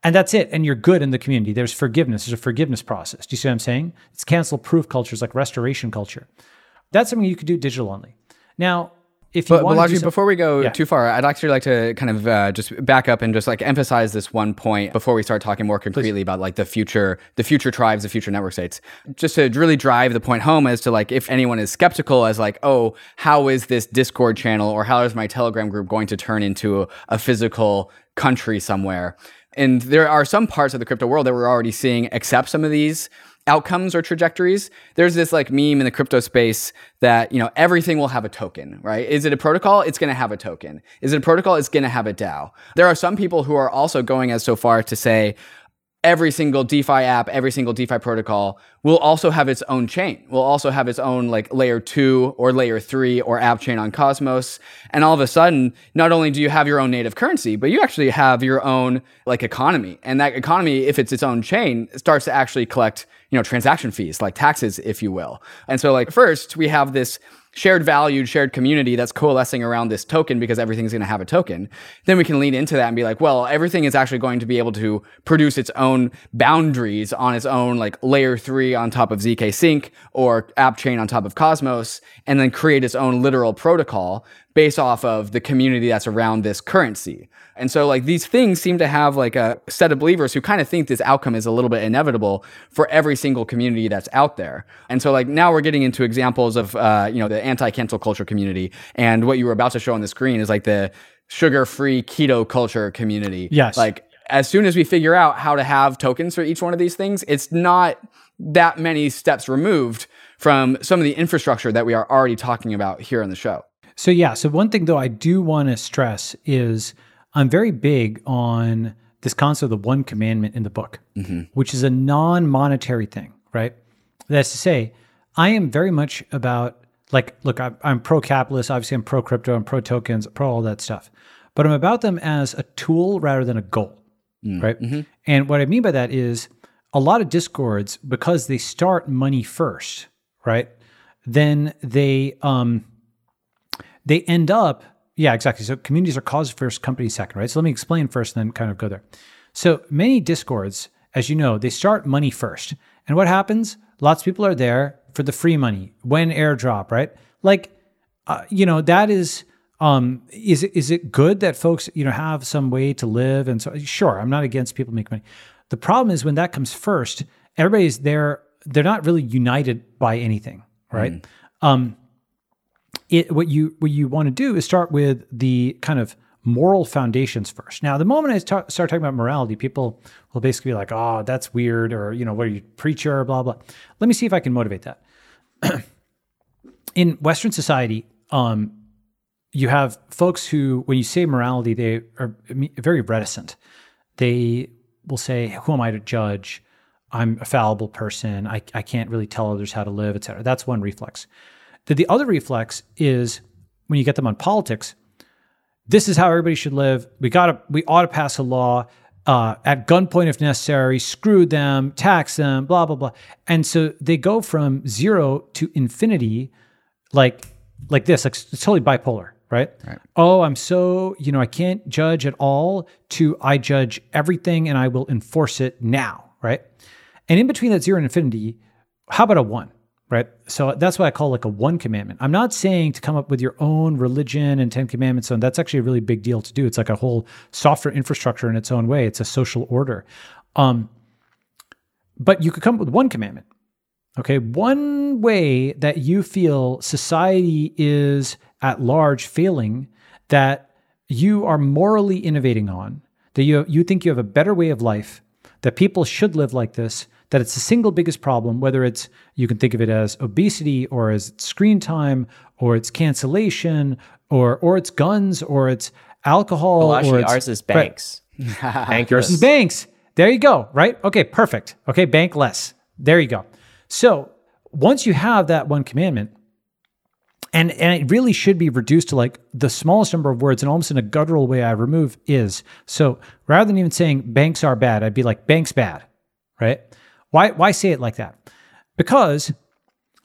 And that's it. And you're good in the community. There's forgiveness. There's a forgiveness process. Do you see what I'm saying? It's cancel proof cultures like restoration culture. That's something you could do digital only. Now, if you But do some- before we go Yeah. too far, I'd actually like to kind of uh, just back up and just like emphasize this one point before we start talking more concretely about like the future, the future tribes, the future network states. Just to really drive the point home as to like if anyone is skeptical as like, oh, how is this Discord channel or how is my Telegram group going to turn into a, a physical country somewhere? And there are some parts of the crypto world that we're already seeing accept some of these outcomes or trajectories. There's this like meme in the crypto space that, you know, everything will have a token, right? Is it a protocol? It's going to have a token. Is it a protocol? It's going to have a DAO. There are some people who are also going as so far to say, every single DeFi app, every single DeFi protocol will also have its own chain. Will also have its own like layer two or layer three or app chain on Cosmos. And all of a sudden, not only do you have your own native currency, but you actually have your own like economy. And that economy, if it's its own chain, starts to actually collect, you know, transaction fees, like taxes, if you will. And so like first we have this shared valued, shared community that's coalescing around this token because everything's going to have a token, then we can lean into that and be like, well, everything is actually going to be able to produce its own boundaries on its own, like layer three on top of ZK Sync or app chain on top of Cosmos, and then create its own literal protocol based off of the community that's around this currency. And so like these things seem to have like a set of believers who kind of think this outcome is a little bit inevitable for every single community that's out there. And so like now we're getting into examples of uh, you know the anti-cancel culture community and what you were about to show on the screen is like the sugar-free keto culture community. Yes. Like as soon as we figure out how to have tokens for each one of these things, it's not that many steps removed from some of the infrastructure that we are already talking about here on the show. So yeah, so one thing though I do want to stress is I'm very big on this concept of the one commandment in the book, mm-hmm. which is a non-monetary thing, right? That's to say, I am very much about like, look, I'm, I'm pro-capitalist. Obviously, I'm pro-crypto, I'm pro-tokens, pro all that stuff, but I'm about them as a tool rather than a goal, mm-hmm. right? Mm-hmm. And what I mean by that is a lot of discords because they start money first, right? Then they um they end up, yeah, exactly. So communities are cause first, company second, right? So let me explain first and then kind of go there. So many discords, as you know, they start money first. And what happens? Lots of people are there for the free money when airdrop, right? Like, uh, you know, that is, um, is it, is it good that folks, you know, have some way to live? And so, sure, I'm not against people making money. The problem is when that comes first, everybody's there. They're not really united by anything, right? Mm. Um, it, what you what you want to do is start with the kind of moral foundations first. Now, the moment I start, start talking about morality, people will basically be like, "Oh, that's weird," or you know, "What are you preacher?" Blah blah. Let me see if I can motivate that. In Western society, um, you have folks who, when you say morality, they are very reticent. They will say, "Who am I to judge?" I'm a fallible person. I, I can't really tell others how to live, etc. That's one reflex. That the other reflex is when you get them on politics, this is how everybody should live. We got to, we ought to pass a law uh, at gunpoint if necessary, screw them, tax them, blah blah blah. And so they go from zero to infinity, like like this. Like it's totally bipolar, right? right? Oh, I'm so you know I can't judge at all. To I judge everything and I will enforce it now, right? And in between that zero and infinity, how about a one? Right? So that's what I call like a one commandment. I'm not saying to come up with your own religion and 10 commandments. And that's actually a really big deal to do. It's like a whole software infrastructure in its own way. It's a social order. Um, but you could come up with one commandment. Okay. One way that you feel society is at large failing that you are morally innovating on, that you, you think you have a better way of life, that people should live like this, that it's the single biggest problem, whether it's you can think of it as obesity or as screen time or it's cancellation or or it's guns or it's alcohol. Oh, well, actually, or ours is banks. Right. Yours is banks. There you go. Right? Okay, perfect. Okay, bank less. There you go. So once you have that one commandment, and and it really should be reduced to like the smallest number of words and almost in a guttural way i remove is so rather than even saying banks are bad i'd be like banks bad right why, why say it like that? Because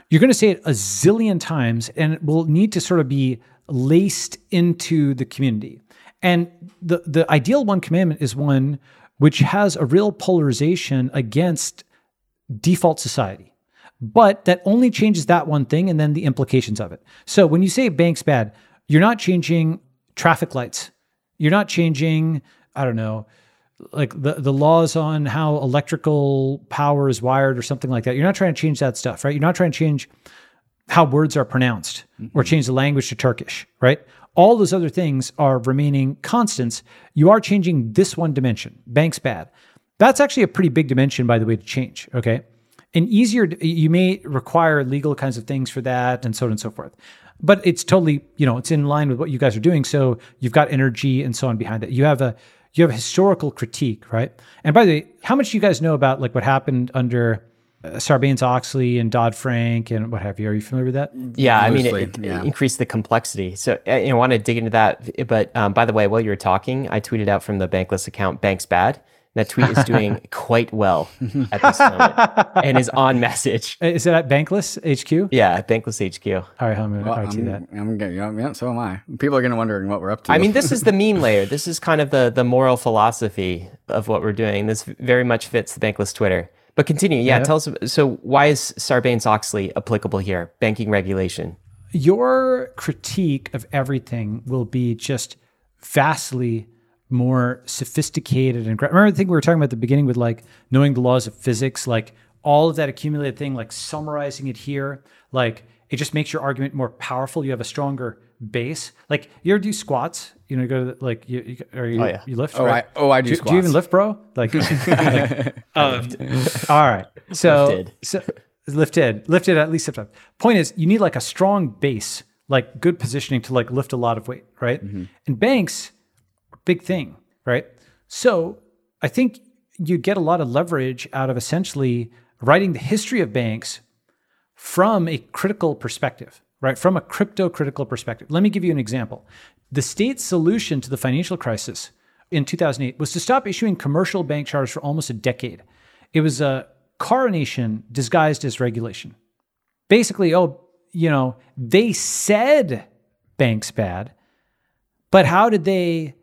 you're going to say it a zillion times and it will need to sort of be laced into the community. And the, the ideal one commandment is one which has a real polarization against default society, but that only changes that one thing and then the implications of it. So when you say bank's bad, you're not changing traffic lights. You're not changing, I don't know, like the, the laws on how electrical power is wired or something like that. You're not trying to change that stuff, right? You're not trying to change how words are pronounced mm-hmm. or change the language to Turkish, right? All those other things are remaining constants. You are changing this one dimension. Bank's bad. That's actually a pretty big dimension, by the way, to change, okay? And easier, you may require legal kinds of things for that and so on and so forth. But it's totally, you know, it's in line with what you guys are doing. So you've got energy and so on behind it. You have a, you have a historical critique, right? And by the way, how much do you guys know about like what happened under uh, Sarbanes Oxley and Dodd Frank and what have you? Are you familiar with that? Yeah, I mean, it, it yeah. increased the complexity. So I, I want to dig into that. But um, by the way, while you were talking, I tweeted out from the Bankless account, Banks Bad. That tweet is doing quite well at this moment and is on message. Uh, Is it at Bankless HQ? Yeah, Bankless HQ. All right, I'm going to Well, RT I'm, that. I'm getting, yeah, yeah, so am I. People are going to wondering what we're up to. I mean, this is the meme layer. This is kind of the the moral philosophy of what we're doing. This very much fits the Bankless Twitter. But continue. Yeah, Yeah. tell us. So, why is Sarbanes Oxley applicable here? Banking regulation. your critique of everything will be just vastly more sophisticated and gra- remember the thing we were talking about at the beginning with like knowing the laws of physics like all of that accumulated thing like summarizing it here like it just makes your argument more powerful. You have a stronger base. Like you ever do squats? You know you go to the, like you, you or you, Oh, yeah. you lift Oh, right? I- oh, I do squats. do, you even lift bro? Like, like um, all right. So Lifted. so lifted. Lifted at least sometimes. Point is you need like a strong base like good positioning to like lift a lot of weight right? Mm-hmm. And banks big thing right? So i think you get a lot of leverage out of essentially writing the history of banks from a critical perspective right? From a crypto critical perspective. Let me give you an example. The state's solution to the financial crisis in 2008 was to stop issuing commercial bank charters for almost a decade. It was a coronation disguised as regulation. Basically, oh, you know, they said banks bad, but how did they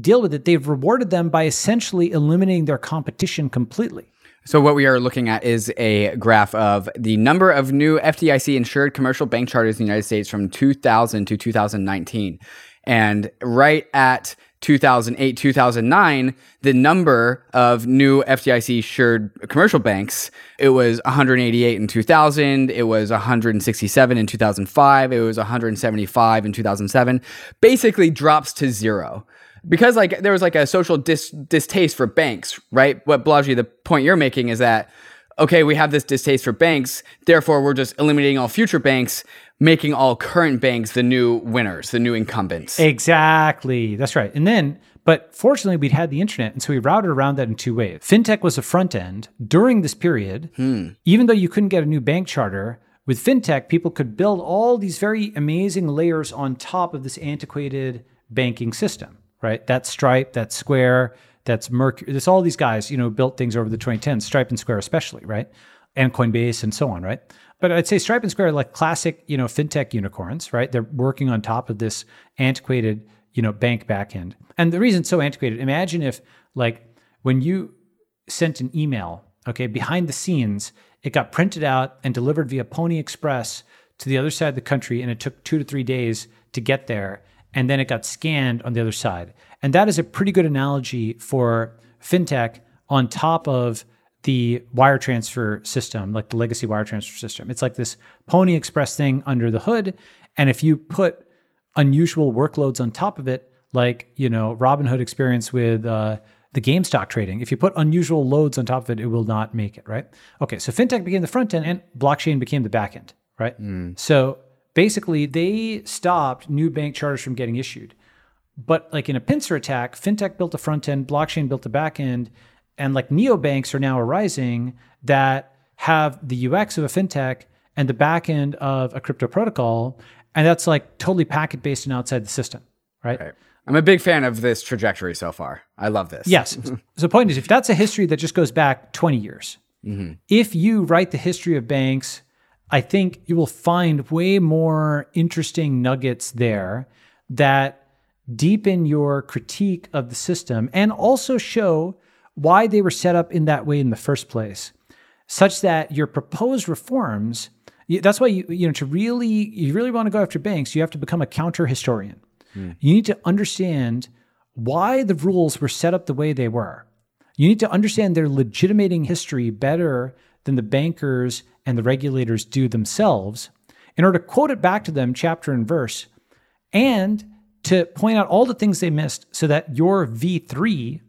deal with it? They've rewarded them by essentially eliminating their competition completely. So what we are looking at is a graph of the number of new FDIC insured commercial bank charters in the United States from 2000 to 2019. And right at 2008, 2009, the number of new FDIC insured commercial banks, it was 188 in 2000, it was 167 in 2005, it was 175 in 2007, basically drops to zero because like there was like a social dis- distaste for banks, right? What Balaji, the point you're making is that okay, we have this distaste for banks, therefore we're just eliminating all future banks, making all current banks the new winners, the new incumbents. Exactly. That's right. And then, but fortunately, we'd had the internet. And so we routed around that in two ways. FinTech was a front end during this period. Hmm. Even though you couldn't get a new bank charter, with FinTech, people could build all these very amazing layers on top of this antiquated banking system, right? That's Stripe, that's Square, that's Mercury. There's all these guys, you know, built things over the 2010s, Stripe and Square especially, right? And Coinbase and so on, right? But I'd say Stripe and Square are like classic, you know, fintech unicorns, right? They're working on top of this antiquated, you know, bank backend. And the reason it's so antiquated, imagine if like when you sent an email, okay, behind the scenes, it got printed out and delivered via Pony Express to the other side of the country, and it took two to three days to get there. And then it got scanned on the other side. And that is a pretty good analogy for fintech on top of the wire transfer system, like the legacy wire transfer system. It's like this Pony Express thing under the hood. And if you put unusual workloads on top of it, like, you know, Robinhood experience with uh, the GameStop trading, if you put unusual loads on top of it, it will not make it, right? Okay, so fintech became the front end and blockchain became the back end, right? So basically, they stopped new bank charters from getting issued. But like in a pincer attack, fintech built a front end, blockchain built a back end, and like neobanks are now arising that have the UX of a fintech and the back end of a crypto protocol. And that's like totally packet based and outside the system, right? Right. I'm a big fan of this trajectory so far. I love this. Yes. so the point is, if that's a history that just goes back 20 years, mm-hmm. if you write the history of banks, I think you will find way more interesting nuggets there that deepen your critique of the system and also show why they were set up in that way in the first place, such that your proposed reforms. That's why you you know to really you really want to go after banks, you have to become a counter historian. Hmm. You need to understand why the rules were set up the way they were. You need to understand their legitimating history better than the bankers and the regulators do themselves in order to quote it back to them chapter and verse and to point out all the things they missed so that your V3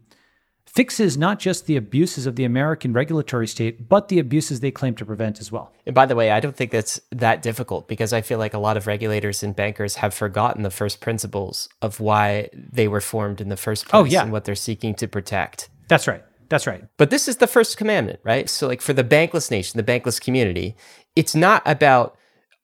fixes not just the abuses of the American regulatory state, but the abuses they claim to prevent as well. And by the way, I don't think that's that difficult because I feel like a lot of regulators and bankers have forgotten the first principles of why they were formed in the first oh, place Oh, yeah. and what they're seeking to protect. That's right. That's right. But this is the first commandment, right? So, like for the bankless nation, the bankless community, it's not about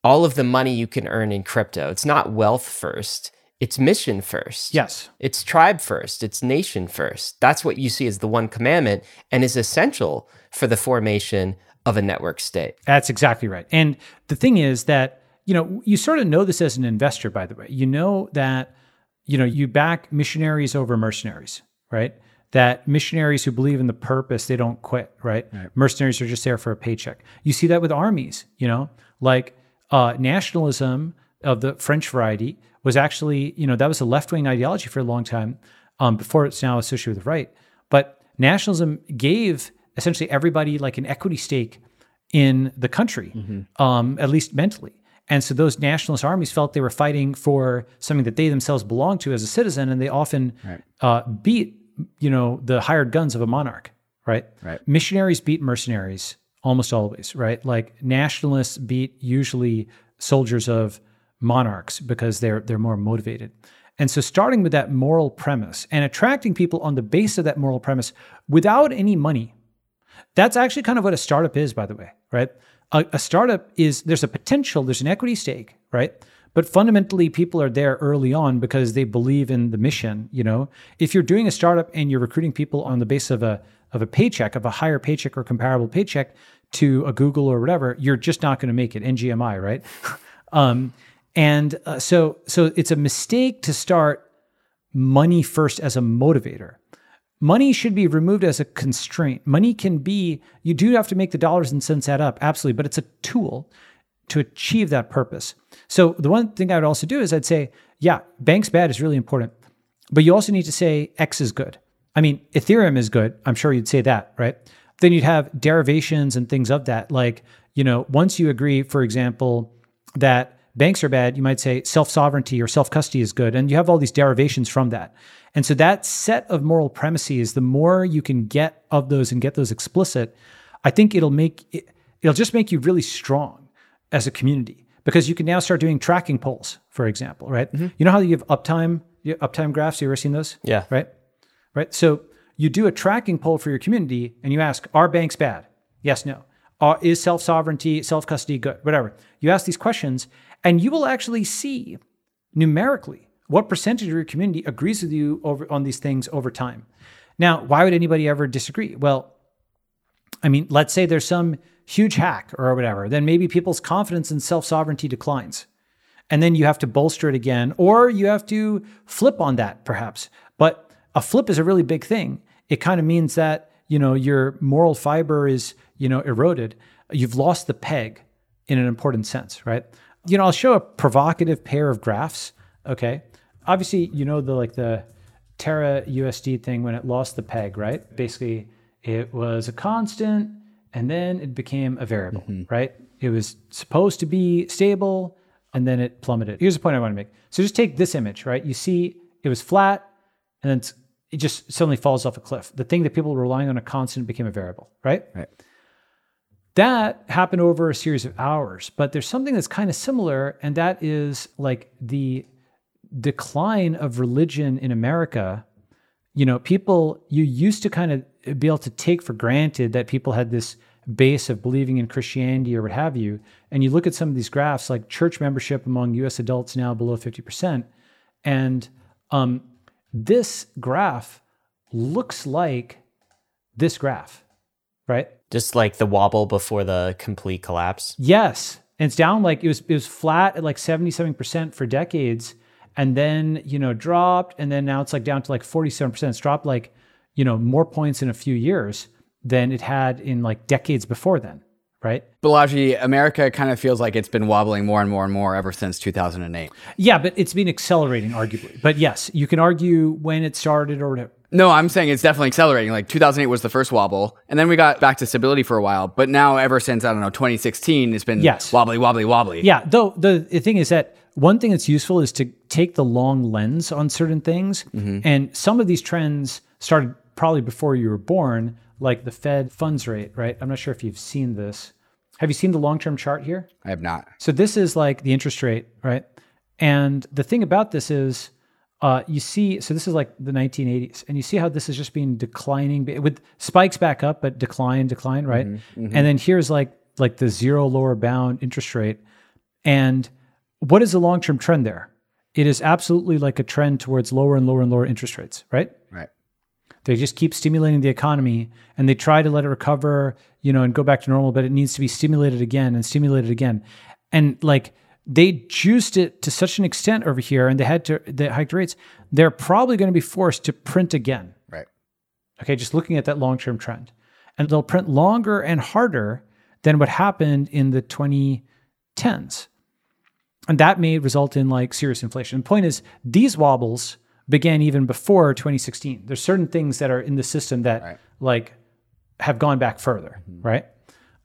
all of the money you can earn in crypto. It's not wealth first, it's mission first. Yes. It's tribe first, it's nation first. That's what you see as the one commandment and is essential for the formation of a network state. That's exactly right. And the thing is that, you know, you sort of know this as an investor, by the way. You know that, you know, you back missionaries over mercenaries, right? That missionaries who believe in the purpose, they don't quit, right? Mercenaries are just there for a paycheck. You see that with armies, you know, like uh, nationalism of the French variety was actually, you know, that was a left wing ideology for a long time um, before it's now associated with the right. But nationalism gave essentially everybody like an equity stake in the country, um, at least mentally. And so those nationalist armies felt they were fighting for something that they themselves belonged to as a citizen, and they often uh, beat, you know, the hired guns of a monarch. Right. Right. Missionaries beat mercenaries almost always. Right. Like nationalists beat usually soldiers of monarchs because they're they're more motivated. And so starting with that moral premise and attracting people on the base of that moral premise without any money that's actually kind of what a startup is, by the way, right? A, a startup is there's a potential, there's an equity stake, right? But fundamentally, people are there early on because they believe in the mission. You know, if you're doing a startup and you're recruiting people on the basis of a of a paycheck, of a higher paycheck or comparable paycheck to a Google or whatever, you're just not going to make it. NGMI, right? um, and uh, so so it's a mistake to start money first as a motivator. Money should be removed as a constraint. Money can be, you do have to make the dollars and cents add up, absolutely, but it's a tool to achieve that purpose. So the one thing I would also do is I'd say, yeah, banks bad is really important, but you also need to say X is good. I mean, Ethereum is good. I'm sure you'd say that, right? Then you'd have derivations and things of that. Like, you know, once you agree, for example, that banks are bad, you might say self sovereignty or self custody is good. And you have all these derivations from that. And so that set of moral premises, the more you can get of those and get those explicit, I think it'll make it, it'll just make you really strong as a community because you can now start doing tracking polls, for example, right? You know how you have uptime, uptime graphs? You ever seen those? Yeah. Right. Right. So you do a tracking poll for your community and you ask, are banks bad? Yes, no. Uh, is self sovereignty, self custody good? Whatever. You ask these questions and you will actually see numerically what percentage of your community agrees with you over on these things over time. Now, why would anybody ever disagree? Well, I mean, let's say there's some huge hack or whatever, then maybe people's confidence in self sovereignty declines. And then you have to bolster it again, or you have to flip on that perhaps. But a flip is a really big thing. It kind of means that, you know, your moral fiber is, you know, eroded. You've lost the peg in an important sense, right? You know, I'll show a provocative pair of graphs. Okay. Obviously, you know, the like the Terra USD thing when it lost the peg, right? Basically, it was a constant and then it became a variable, mm-hmm. right? It was supposed to be stable and then it plummeted. Here's the point I want to make. So just take this image, right? You see it was flat and then it just suddenly falls off a cliff. The thing that people were relying on a constant became a variable, right? Right. That happened over a series of hours, but there's something that's kind of similar, and that is like the decline of religion in America. You know, people, you used to kind of be able to take for granted that people had this base of believing in Christianity or what have you. And you look at some of these graphs, like church membership among US adults now below 50%. And um, this graph looks like this graph, right? Just like the wobble before the complete collapse. Yes. And it's down like it was it was flat at like 77% for decades and then, you know, dropped and then now it's like down to like 47%. It's dropped like, you know, more points in a few years than it had in like decades before then, right? Balaji, America kind of feels like it's been wobbling more and more and more ever since 2008. Yeah, but it's been accelerating arguably. But yes, you can argue when it started or whatever. No, I'm saying it's definitely accelerating. Like 2008 was the first wobble, and then we got back to stability for a while. But now, ever since I don't know 2016, it's been Yes. wobbly, wobbly, wobbly. Yeah, though the, the thing is that one thing that's useful is to take the long lens on certain things. Mm-hmm. And some of these trends started probably before you were born, like the Fed funds rate, right? I'm not sure if you've seen this. Have you seen the long term chart here? I have not. So this is like the interest rate, right? And the thing about this is, uh, you see, so this is like the 1980s, and you see how this is just being declining with spikes back up, but decline, decline, right? Mm-hmm. Mm-hmm. And then here's like like the zero lower bound interest rate, and what is the long term trend there? It is absolutely like a trend towards lower and lower and lower interest rates, right? Right. They just keep stimulating the economy and they try to let it recover, you know, and go back to normal, but it needs to be stimulated again and stimulated again. And like they juiced it to such an extent over here and they had to they hiked rates, they're probably going to be forced to print again. Right. Okay, just looking at that long-term trend. And they'll print longer and harder than what happened in the 2010s. And that may result in like serious inflation. The point is, these wobbles began even before 2016. There's certain things that are in the system that Right. like have gone back further, right?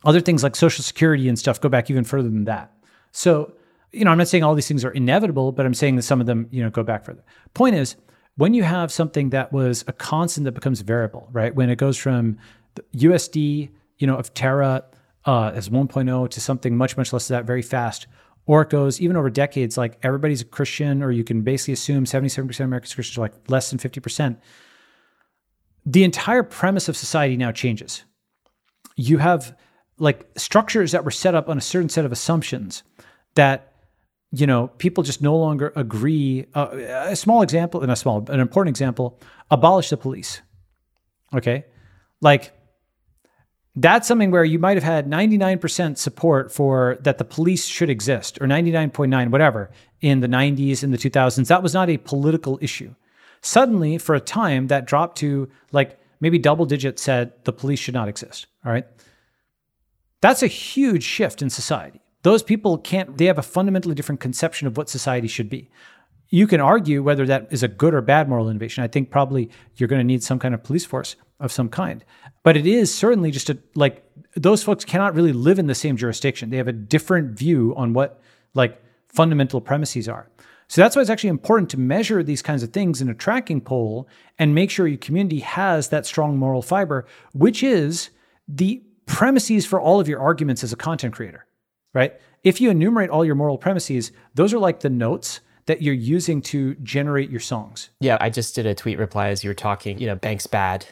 Other things like social security and stuff go back even further than that. So, you know, I'm not saying all these things are inevitable, but I'm saying that some of them, you know, go back further. Point is, when you have something that was a constant that becomes variable, right? When it goes from the USD, you know, of Terra uh, as 1.0 to something much, much less than that very fast, or it goes even over decades, like everybody's a Christian, or you can basically assume 77% of Americans Christians are like less than 50%. The entire premise of society now changes. You have like structures that were set up on a certain set of assumptions that you know people just no longer agree uh, a small example and a small an important example abolish the police okay like that's something where you might have had 99% support for that the police should exist or 99.9 whatever in the 90s in the 2000s that was not a political issue suddenly for a time that dropped to like maybe double digits said the police should not exist all right that's a huge shift in society. Those people can't, they have a fundamentally different conception of what society should be. You can argue whether that is a good or bad moral innovation. I think probably you're going to need some kind of police force of some kind. But it is certainly just a, like, those folks cannot really live in the same jurisdiction. They have a different view on what, like, fundamental premises are. So that's why it's actually important to measure these kinds of things in a tracking poll and make sure your community has that strong moral fiber, which is the premises for all of your arguments as a content creator, right? If you enumerate all your moral premises, those are like the notes that you're using to generate your songs. Yeah, I just did a tweet reply as you were talking. You know, bank's bad,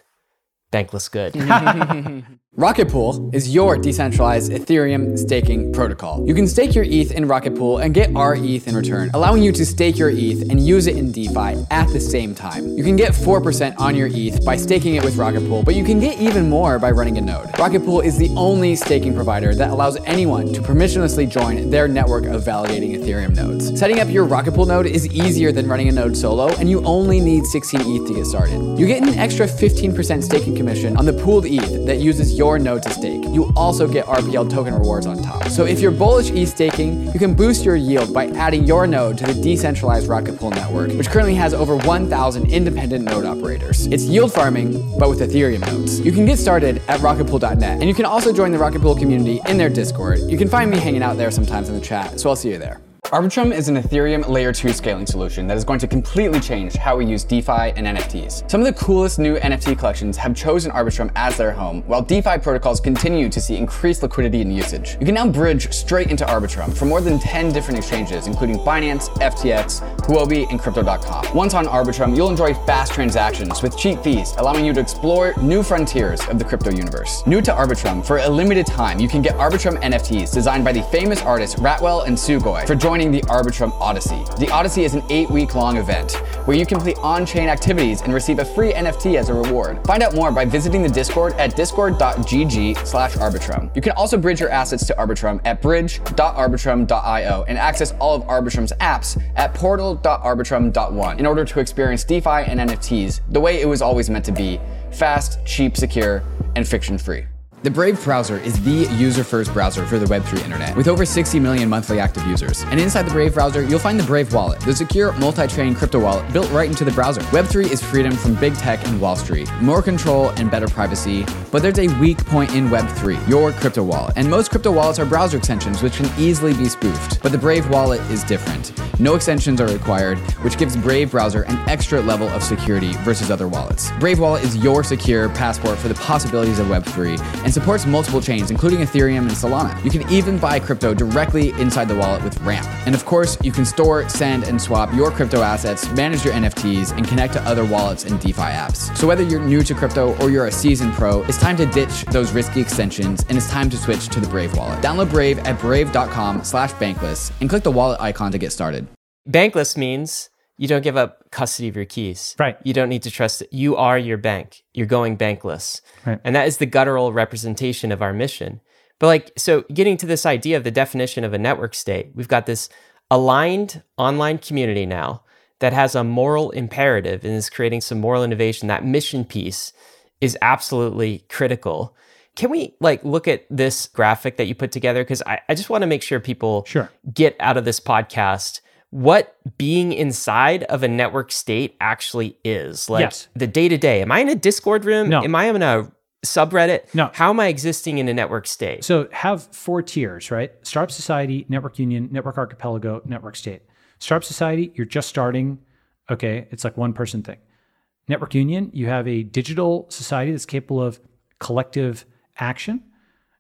bankless good. Rocket Pool is your decentralized Ethereum staking protocol. You can stake your ETH in Rocket Pool and get rETH in return, allowing you to stake your ETH and use it in DeFi at the same time. You can get 4% on your ETH by staking it with Rocket Pool, but you can get even more by running a node. Rocket Pool is the only staking provider that allows anyone to permissionlessly join their network of validating Ethereum nodes. Setting up your Rocket Pool node is easier than running a node solo, and you only need 16 ETH to get started. You get an extra 15% staking commission on the pooled ETH that uses your node to stake. You also get RPL token rewards on top. So if you're bullish ETH staking, you can boost your yield by adding your node to the decentralized Rocket Pool network, which currently has over 1,000 independent node operators. It's yield farming, but with Ethereum nodes. You can get started at rocketpool.net, and you can also join the Rocket Pool community in their Discord. You can find me hanging out there sometimes in the chat, so I'll see you there. Arbitrum is an Ethereum layer 2 scaling solution that is going to completely change how we use DeFi and NFTs. Some of the coolest new NFT collections have chosen Arbitrum as their home, while DeFi protocols continue to see increased liquidity and usage. You can now bridge straight into Arbitrum from more than 10 different exchanges, including Binance, FTX, Huobi, and Crypto.com. Once on Arbitrum, you'll enjoy fast transactions with cheap fees, allowing you to explore new frontiers of the crypto universe. New to Arbitrum, for a limited time, you can get Arbitrum NFTs designed by the famous artists Ratwell and Sugoi for joining the Arbitrum Odyssey. The Odyssey is an eight week long event where you complete on chain activities and receive a free NFT as a reward. Find out more by visiting the Discord at discord.gg slash Arbitrum. You can also bridge your assets to Arbitrum at bridge.arbitrum.io and access all of Arbitrum's apps at portal.arbitrum.one in order to experience DeFi and NFTs the way it was always meant to be fast, cheap, secure, and friction free. The Brave browser is the user first browser for the Web3 internet, with over 60 million monthly active users. And inside the Brave browser, you'll find the Brave wallet, the secure multi chain crypto wallet built right into the browser. Web3 is freedom from big tech and Wall Street, more control and better privacy. But there's a weak point in Web3 your crypto wallet. And most crypto wallets are browser extensions, which can easily be spoofed. But the Brave wallet is different. No extensions are required, which gives Brave browser an extra level of security versus other wallets. Brave Wallet is your secure passport for the possibilities of Web3 and supports multiple chains, including Ethereum and Solana. You can even buy crypto directly inside the wallet with Ramp. And of course, you can store, send, and swap your crypto assets, manage your NFTs, and connect to other wallets and DeFi apps. So whether you're new to crypto or you're a seasoned pro, it's time to ditch those risky extensions and it's time to switch to the Brave wallet. Download Brave at brave.com slash bankless and click the wallet icon to get started. Bankless means you don't give up custody of your keys. Right. You don't need to trust it. You are your bank. You're going bankless. Right. And that is the guttural representation of our mission. But like, so getting to this idea of the definition of a network state, we've got this aligned online community now that has a moral imperative and is creating some moral innovation. That mission piece is absolutely critical. Can we like look at this graphic that you put together? Because I, I just want to make sure people Sure. get out of this podcast what being inside of a network state actually is. Like Yes. the day to day. Am I in a Discord room? No. Am I in a subreddit? No. How am I existing in a network state? So have four tiers, right? Startup Society, Network Union, Network Archipelago, Network State. Startup Society, you're just starting. Okay, it's like one person thing. Network Union, you have a digital society that's capable of collective action.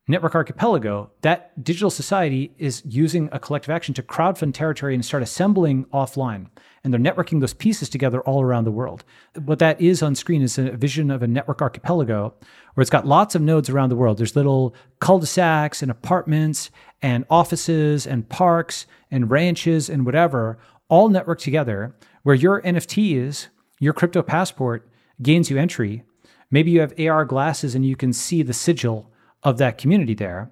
Network Archipelago, that digital society is using a collective action to crowdfund territory and start assembling offline. And they're networking those pieces together all around the world. What that is on screen is a vision of a network archipelago where it's got lots of nodes around the world. There's little cul de sacs and apartments and offices and parks and ranches and whatever, all networked together where your NFTs, your crypto passport gains you entry. Maybe you have AR glasses and you can see the sigil of that community there.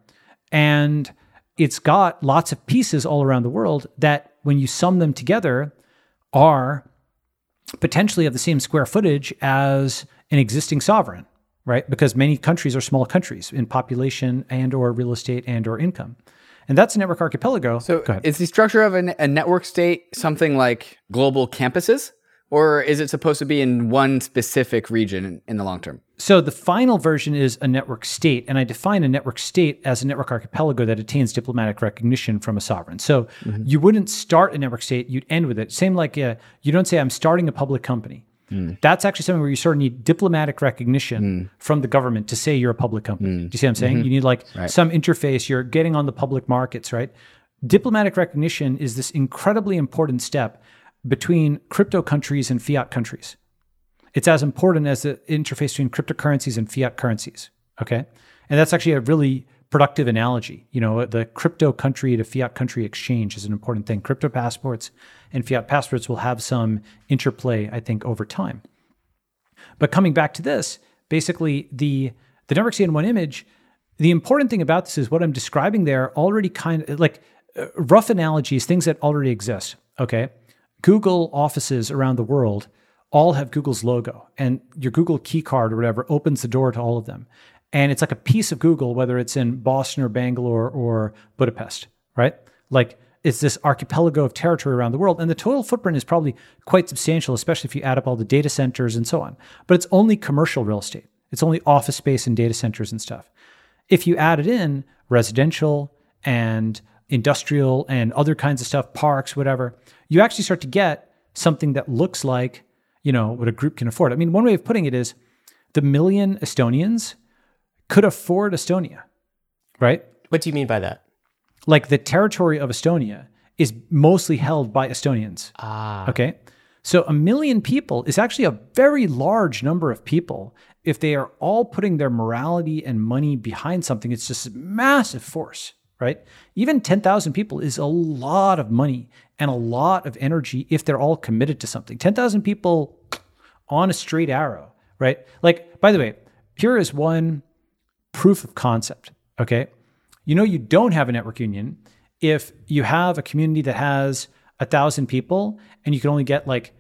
And it's got lots of pieces all around the world that, when you sum them together, are potentially of the same square footage as an existing sovereign, right? Because many countries are small countries in population and or real estate and or income. And that's a network archipelago. So is the structure of a, a network state something like global campuses? Or is it supposed to be in one specific region in, in the long term? So the final version is a network state, and I define a network state as a network archipelago that attains diplomatic recognition from a sovereign. So mm-hmm. you wouldn't start a network state; you'd end with it. Same like uh, you don't say I'm starting a public company. Mm. That's actually something where you sort of need diplomatic recognition mm. from the government to say you're a public company. Mm. Do you see what I'm saying? Mm-hmm. You need like some interface. You're getting on the public markets, right? Diplomatic recognition is this incredibly important step between crypto countries and fiat countries. It's as important as the interface between cryptocurrencies and fiat currencies. Okay. And that's actually a really productive analogy. You know, the crypto country to fiat country exchange is an important thing. Crypto passports and fiat passports will have some interplay, I think, over time. But coming back to this, basically the the network state in one image, the important thing about this is what I'm describing there already kind of like rough analogies, things that already exist. Okay. Google offices around the world all have Google's logo, and your Google key card or whatever opens the door to all of them. And it's like a piece of Google, whether it's in Boston or Bangalore or Budapest, right? Like it's this archipelago of territory around the world. And the total footprint is probably quite substantial, especially if you add up all the data centers and so on. But it's only commercial real estate, it's only office space and data centers and stuff. If you added in residential and industrial and other kinds of stuff, parks, whatever, you actually start to get something that looks like, you know, what a group can afford. I mean, one way of putting it is the million Estonians could afford Estonia, right? What do you mean by that? Like the territory of Estonia is mostly held by Estonians. Ah. Okay. So a million people is actually a very large number of people. If they are all putting their morality and money behind something, it's just a massive force, right? Even 10,000 people is a lot of money and a lot of energy if they're all committed to something. 10,000 people on a straight arrow, right? Like, by the way, here is one proof of concept, okay? You know, you don't have a network union if you have a community that has a thousand people and you can only get like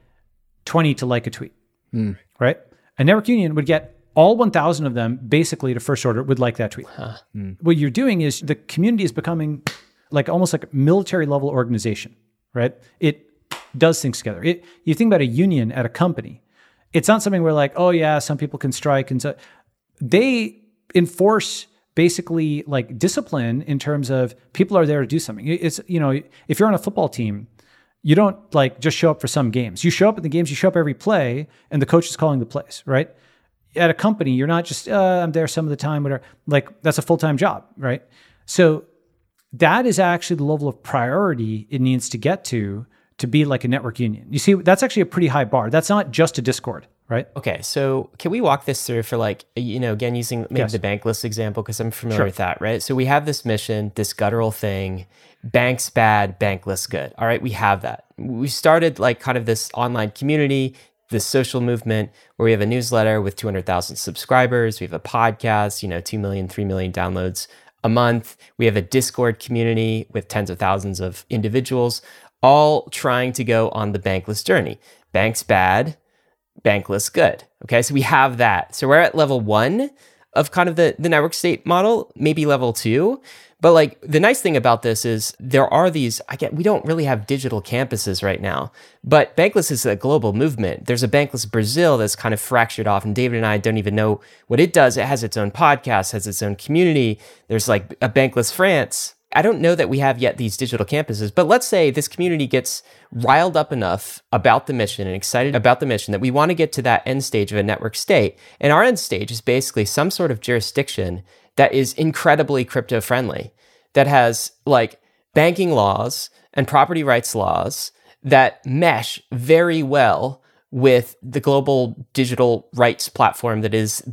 20 to like a tweet, hmm. right? A network union would get all 1000 of them basically to first order would like that tweet hmm. what you're doing is the community is becoming like almost like a military level organization right it does things together it, you think about a union at a company it's not something where like oh yeah some people can strike and so they enforce basically like discipline in terms of people are there to do something it's you know if you're on a football team you don't like just show up for some games you show up at the games you show up every play and the coach is calling the plays right at a company, you're not just uh, I'm there some of the time, whatever. Like that's a full time job, right? So that is actually the level of priority it needs to get to to be like a network union. You see, that's actually a pretty high bar. That's not just a Discord, right? Okay, so can we walk this through for like you know again using maybe Yes. the bankless example because I'm familiar Sure. with that, right? So we have this mission, this guttural thing, banks bad, bankless good. All right, we have that. We started like kind of this online community, this social movement where we have a newsletter with 200,000 subscribers, we have a podcast, you know, 2 million, 3 million downloads a month. We have a Discord community with tens of thousands of individuals all trying to go on the bankless journey. Banks bad, bankless good. Okay, so we have that. So we're at level one of kind of the, the network state model, maybe level two. But like the nice thing about this is there are these, I get, we don't really have digital campuses right now, but Bankless is a global movement. There's a Bankless Brazil that's kind of fractured off, and David and I don't even know what it does. It has its own podcast, has its own community. There's like a Bankless France. I don't know that we have yet these digital campuses, but let's say this community gets riled up enough about the mission and excited about the mission that we want to get to that end stage of a network state. And our end stage is basically some sort of jurisdiction that is incredibly crypto friendly, that has like banking laws and property rights laws that mesh very well with the global digital rights platform that is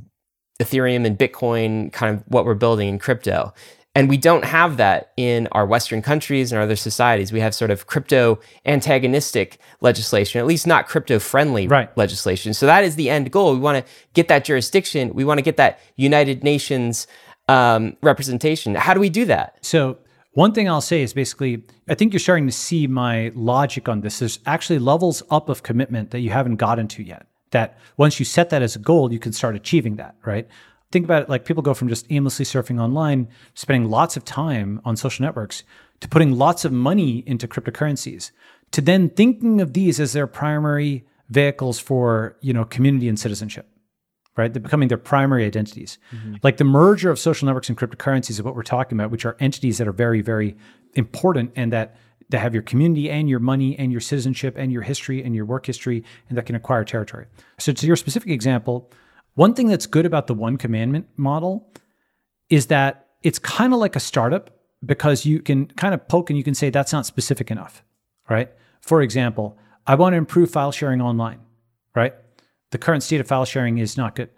Ethereum and Bitcoin, kind of what we're building in crypto. And we don't have that in our Western countries and our other societies. We have sort of crypto antagonistic legislation, at least not crypto friendly Right. legislation. So that is the end goal. We want to get that jurisdiction. We want to get that United Nations um, representation. How do we do that? So one thing I'll say is basically, I think you're starting to see my logic on this. There's actually levels up of commitment that you haven't gotten to yet. That once you set that as a goal, you can start achieving that, right? Think about it like people go from just aimlessly surfing online, spending lots of time on social networks, to putting lots of money into cryptocurrencies, to then thinking of these as their primary vehicles for, you know, community and citizenship right? They're becoming their primary identities. Mm-hmm. Like the merger of social networks and cryptocurrencies is what we're talking about, which are entities that are very, very important and that that have your community and your money and your citizenship and your history and your work history and that can acquire territory. So to your specific example, one thing that's good about the one commandment model is that it's kind of like a startup because you can kind of poke and you can say that's not specific enough, right? For example, I want to improve file sharing online, right? The current state of file sharing is not good.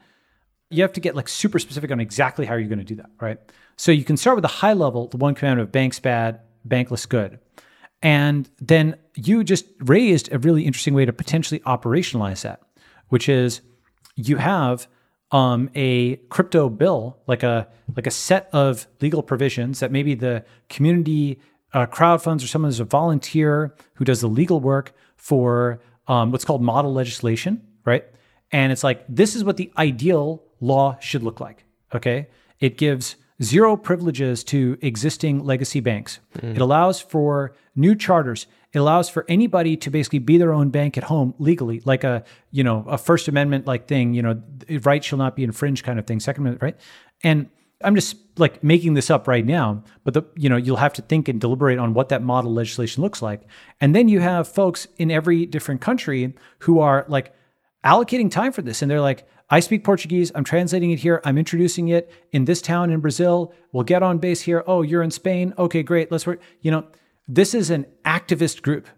You have to get like super specific on exactly how you're going to do that, right? So you can start with a high level, the one commandment of banks bad, bankless good. And then you just raised a really interesting way to potentially operationalize that, which is you have um, a crypto bill, like a like a set of legal provisions that maybe the community uh, crowd funds or someone who's a volunteer who does the legal work for um, what's called model legislation, right? And it's like this is what the ideal law should look like. Okay, it gives zero privileges to existing legacy banks. It allows for new charters. It allows for anybody to basically be their own bank at home legally, like a you know a First Amendment like thing. You know, right shall not be infringed kind of thing. Second Amendment, right? And I'm just like making this up right now, but the you know you'll have to think and deliberate on what that model legislation looks like, and then you have folks in every different country who are like allocating time for this, and they're like, I speak Portuguese, I'm translating it here, I'm introducing it in this town in Brazil. We'll get on base here. Oh, you're in Spain. Okay, great. Let's work. You know, this is an activist group,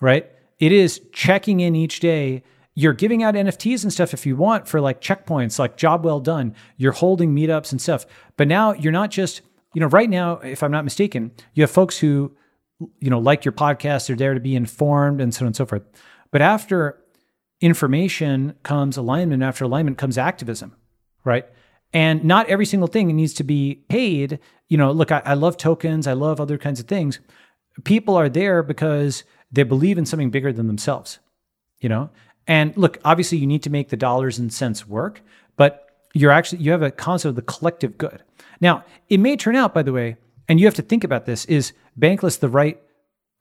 right? It is checking in each day. You're giving out NFTs and stuff if you want for like checkpoints, like job well done. You're holding meetups and stuff. But now you're not just, you know, right now, if I'm not mistaken, you have folks who, you know, like your podcast, they're there to be informed and so on and so forth. But after information comes alignment, after alignment comes activism, right? And not every single thing needs to be paid. You know, look, I, I love tokens, I love other kinds of things. People are there because they believe in something bigger than themselves, you know? And look, obviously you need to make the dollars and cents work, but you're actually you have a concept of the collective good. Now, it may turn out, by the way, and you have to think about this: is bankless the right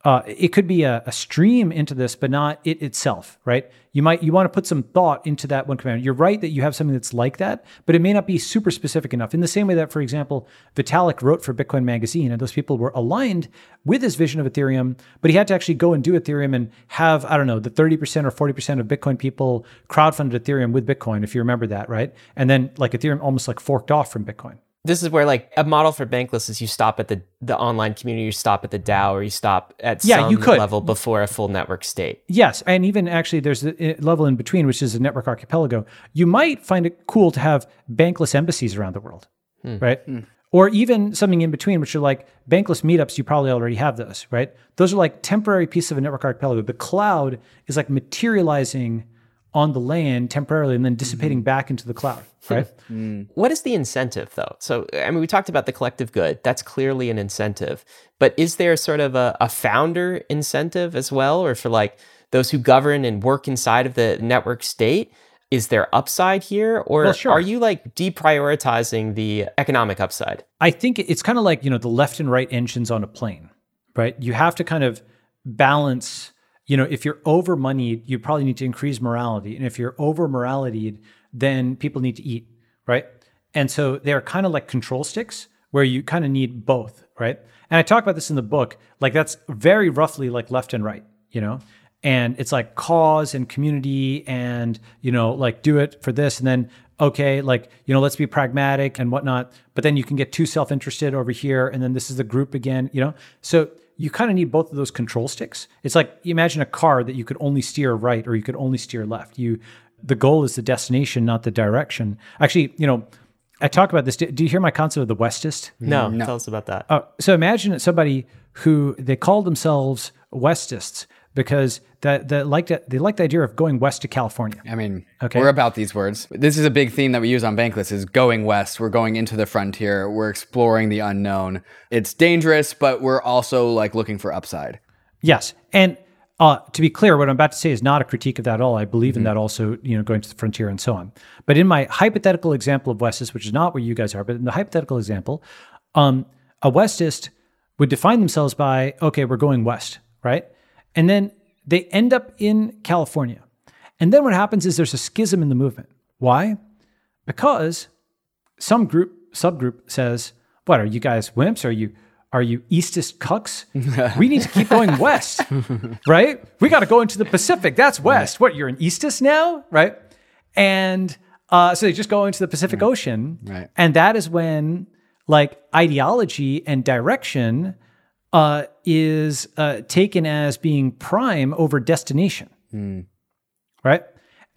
uh, it could be a, a, stream into this, but not it itself, right? You might you want to put some thought into that one command. You're right that you have something that's like that, but it may not be super specific enough. In the same way that, for example, Vitalik wrote for Bitcoin Magazine, and those people were aligned with his vision of Ethereum, but he had to actually go and do Ethereum and have I don't know the 30% or 40% of Bitcoin people crowdfunded Ethereum with Bitcoin, if you remember that, right? And then like Ethereum almost like forked off from Bitcoin this is where like a model for bankless is you stop at the the online community you stop at the dao or you stop at yeah, some you could. level before a full network state yes and even actually there's a level in between which is a network archipelago you might find it cool to have bankless embassies around the world hmm. right hmm. or even something in between which are like bankless meetups you probably already have those right those are like temporary pieces of a network archipelago the cloud is like materializing on the land temporarily and then dissipating mm-hmm. back into the cloud, right? mm. What is the incentive though? So, I mean, we talked about the collective good. That's clearly an incentive. But is there sort of a, a founder incentive as well? Or for like those who govern and work inside of the network state? Is there upside here? Or well, sure. are you like deprioritizing the economic upside? I think it's kind of like, you know, the left and right engines on a plane, right? You have to kind of balance you know, if you're over moneyed, you probably need to increase morality. And if you're over morality, then people need to eat, right? And so they're kind of like control sticks where you kind of need both, right? And I talk about this in the book. Like that's very roughly like left and right, you know? And it's like cause and community and, you know, like do it for this and then okay, like, you know, let's be pragmatic and whatnot. But then you can get too self interested over here. And then this is the group again, you know? So you kind of need both of those control sticks. It's like imagine a car that you could only steer right or you could only steer left. You the goal is the destination, not the direction. Actually, you know, I talk about this. Do, do you hear my concept of the Westist? No, no. tell us about that. Oh, so imagine somebody who they call themselves Westists because that that like they like the idea of going west to California. I mean, okay. we're about these words. This is a big theme that we use on Bankless is going west. We're going into the frontier. We're exploring the unknown. It's dangerous, but we're also like looking for upside. Yes, and uh, to be clear, what I'm about to say is not a critique of that at all. I believe mm-hmm. in that also, you know, going to the frontier and so on. But in my hypothetical example of Westist, which is not where you guys are, but in the hypothetical example, um, a Westist would define themselves by, okay, we're going west, right? And then they end up in California. And then what happens is there's a schism in the movement. Why? Because some group, subgroup says, what are you guys wimps? Are you are you eastist cucks? we need to keep going west, right? We got to go into the Pacific. That's west. Right. What, you're an eastist now, right? And uh, so they just go into the Pacific right. Ocean. Right. And that is when like ideology and direction uh, is uh, taken as being prime over destination. Mm. Right.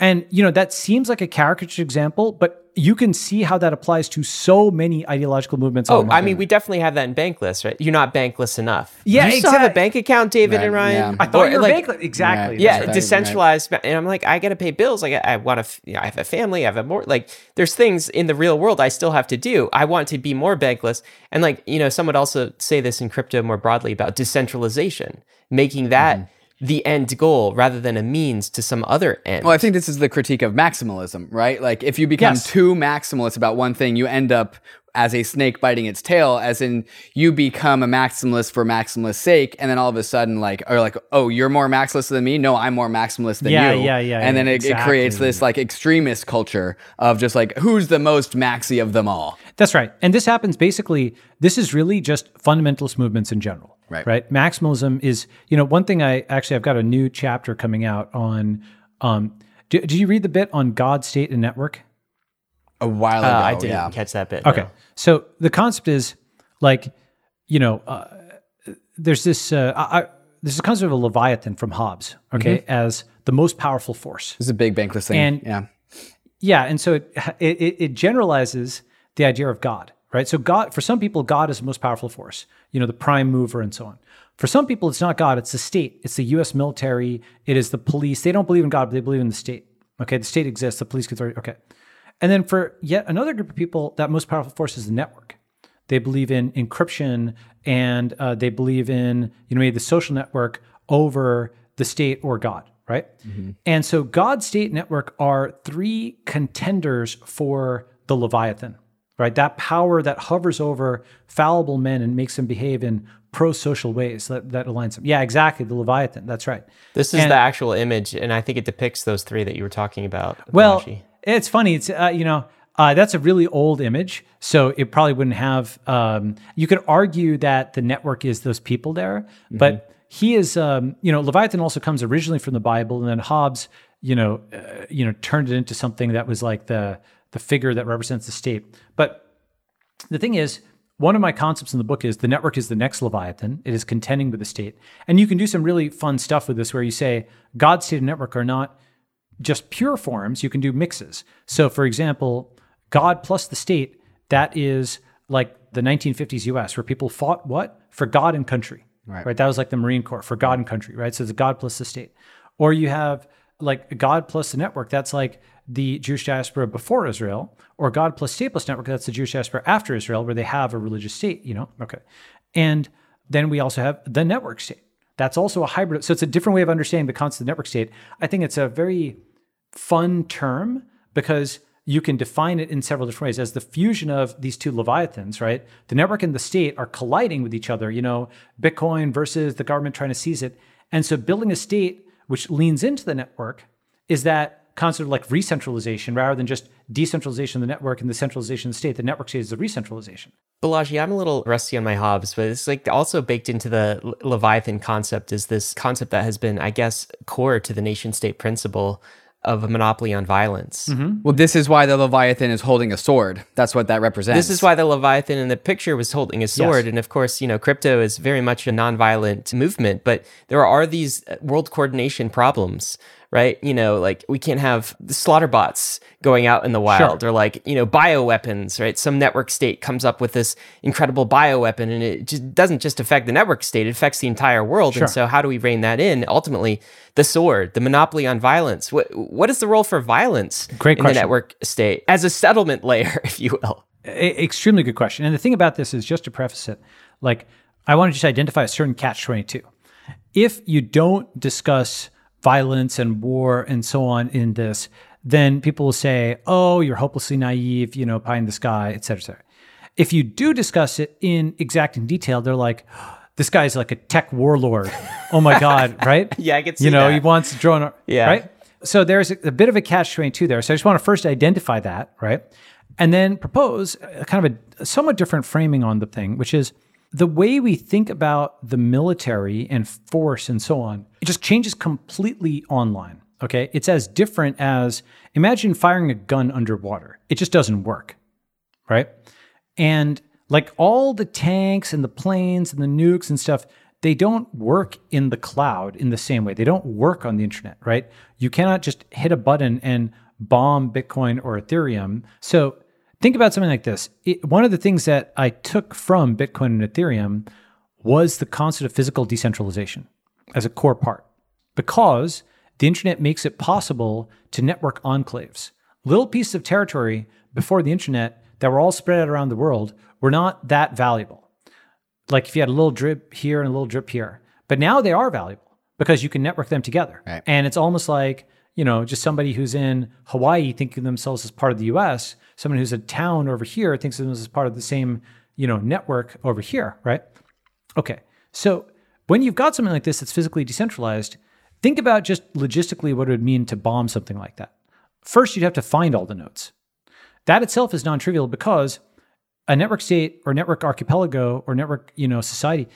And, you know, that seems like a caricature example, but you can see how that applies to so many ideological movements. Oh, I mean, we definitely have that in Bankless, right? You're not bankless enough. Yeah, you exactly. have a bank account, David right, and Ryan. Yeah. I thought or, you were like, bankless. Exactly. Yeah, yeah right, decentralized. Right. And I'm like, I got to pay bills. Like, I, I want to. You know, I have a family. I have a more like. There's things in the real world I still have to do. I want to be more bankless. And like, you know, some would also say this in crypto more broadly about decentralization, making that. Mm-hmm the end goal rather than a means to some other end. Well, I think this is the critique of maximalism, right? Like if you become yes. too maximalist about one thing, you end up as a snake biting its tail, as in you become a maximalist for maximalist sake, and then all of a sudden, like, or like, oh, you're more maximalist than me. No, I'm more maximalist than yeah, you. Yeah, yeah, And yeah. then it, exactly. it creates this like extremist culture of just like who's the most maxi of them all. That's right. And this happens basically. This is really just fundamentalist movements in general. Right. Right. Maximalism is, you know, one thing I actually, I've got a new chapter coming out on. Um, do, did you read the bit on God, state, and network? A while uh, ago. Uh, I didn't yeah. catch that bit. Okay. No. So the concept is like, you know, uh, there's this, uh, I, there's a concept of a Leviathan from Hobbes, okay, mm-hmm. as the most powerful force. This is a big bankless thing. And, yeah. Yeah. And so it, it, it generalizes the idea of God right? So God, for some people, God is the most powerful force, you know, the prime mover and so on. For some people, it's not God, it's the state. It's the US military, it is the police. They don't believe in God, but they believe in the state. Okay, the state exists, the police authority. Okay. And then for yet another group of people, that most powerful force is the network. They believe in encryption and uh, they believe in, you know, maybe the social network over the state or God, right? Mm-hmm. And so God, state, network are three contenders for the Leviathan, right? That power that hovers over fallible men and makes them behave in pro-social ways that, that aligns them. Yeah, exactly. The Leviathan. That's right. This is And- the actual image, and I think it depicts those three that you were talking about. Well, it's funny. It's uh, you know uh, that's a really old image, so it probably wouldn't have. Um, you could argue that the network is those people there, but he is. Um, you know, Leviathan also comes originally from the Bible, and then Hobbes, you know, uh, you know, turned it into something that was like the the figure that represents the state. But the thing is, one of my concepts in the book is the network is the next Leviathan. It is contending with the state. And you can do some really fun stuff with this where you say God, state, and network are not just pure forms. You can do mixes. So, for example, God plus the state, that is like the 1950s US, where people fought what? For God and country. Right. That was like the Marine Corps for God and country, right? So it's God plus the state. Or you have like God plus the network. That's like the Jewish diaspora before Israel, or God plus state plus network. That's the Jewish diaspora after Israel, where they have a religious state, you know? Okay. And then we also have the network state. That's also a hybrid. So it's a different way of understanding the concept of network state. I think it's a very fun term because you can define it in several different ways as the fusion of these two leviathans right the network and the state are colliding with each other you know bitcoin versus the government trying to seize it and so building a state which leans into the network is that concept of like re-centralization rather than just decentralization of the network and the centralization of the state the network state is the re-centralization Balaji, I'm a little rusty on my Hobbes, but it's like also baked into the Leviathan concept is this concept that has been, I guess, core to the nation state principle of a monopoly on violence. Well, this is why the Leviathan is holding a sword. That's what that represents. This is why the Leviathan in the picture was holding a sword. Yes. And of course, you know, crypto is very much a nonviolent movement, but there are these uh, world coordination problems, right? You know, like we can't have the slaughter bots going out in the wild or like, you know, bioweapons, right? Some network state comes up with this incredible bioweapon and it just doesn't just affect the network state, it affects the entire world. Sure. And so how do we rein that in? Ultimately, the sword, the monopoly on violence. What what is the role for violence Great in the network state as a settlement layer, if you will? E- extremely good question. And the thing about this is just to preface it, like I want to just identify a certain catch 22. If you don't discuss violence and war and so on in this, then people will say, oh, you're hopelessly naive, you know, pie in the sky, et cetera, et cetera. If you do discuss it in exacting detail, they're like, this guy's like a tech warlord. Oh my God, right? Yeah, I could see You know, that. he wants to drone, Yeah. right? So there's a, a bit of a catch 22 there. So I just want to first identify that, right? And then propose a kind of a, a somewhat different framing on the thing, which is the way we think about the military and force and so on, it just changes completely online. Okay. It's as different as imagine firing a gun underwater. It just doesn't work. Right. And like all the tanks and the planes and the nukes and stuff, they don't work in the cloud in the same way. They don't work on the internet, right? You cannot just hit a button and bomb Bitcoin or Ethereum. So think about something like this. It, one of the things that I took from Bitcoin and Ethereum was the concept of physical decentralization as a core part because the internet makes it possible to network enclaves. Little pieces of territory before the internet that were all spread out around the world were not that valuable. Like if you had a little drip here and a little drip here. But now they are valuable because you can network them together. Right. And it's almost like, you know, just somebody who's in Hawaii thinking of themselves as part of the US, someone who's a town over here thinks of themselves as part of the same, you know, network over here, right? Okay. So when you've got something like this that's physically decentralized, think about just logistically what it would mean to bomb something like that. First, you'd have to find all the nodes. That itself is non-trivial because a network state or network archipelago or network, you know, society,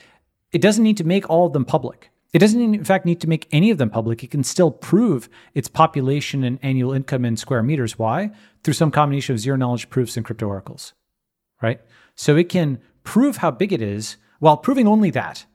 it doesn't need to make all of them public. It doesn't in fact need to make any of them public. It can still prove its population and annual income in square meters. Why? Through some combination of zero knowledge proofs and crypto oracles. Right? So it can prove how big it is while proving only that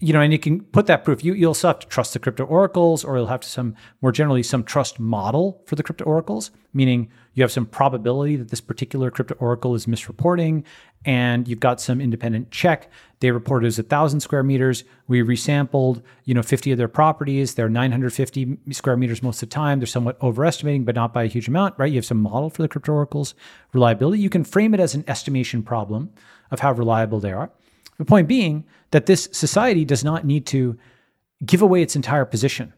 you know, and you can put that proof. You you'll still have to trust the crypto oracles, or you'll have to some more generally some trust model for the crypto oracles, meaning you have some probability that this particular crypto oracle is misreporting, and you've got some independent check. They reported as a thousand square meters. We resampled, you know, 50 of their properties. They're 950 square meters most of the time. They're somewhat overestimating, but not by a huge amount, right? You have some model for the crypto oracles reliability. You can frame it as an estimation problem of how reliable they are. The point being that this society does not need to give away its entire position.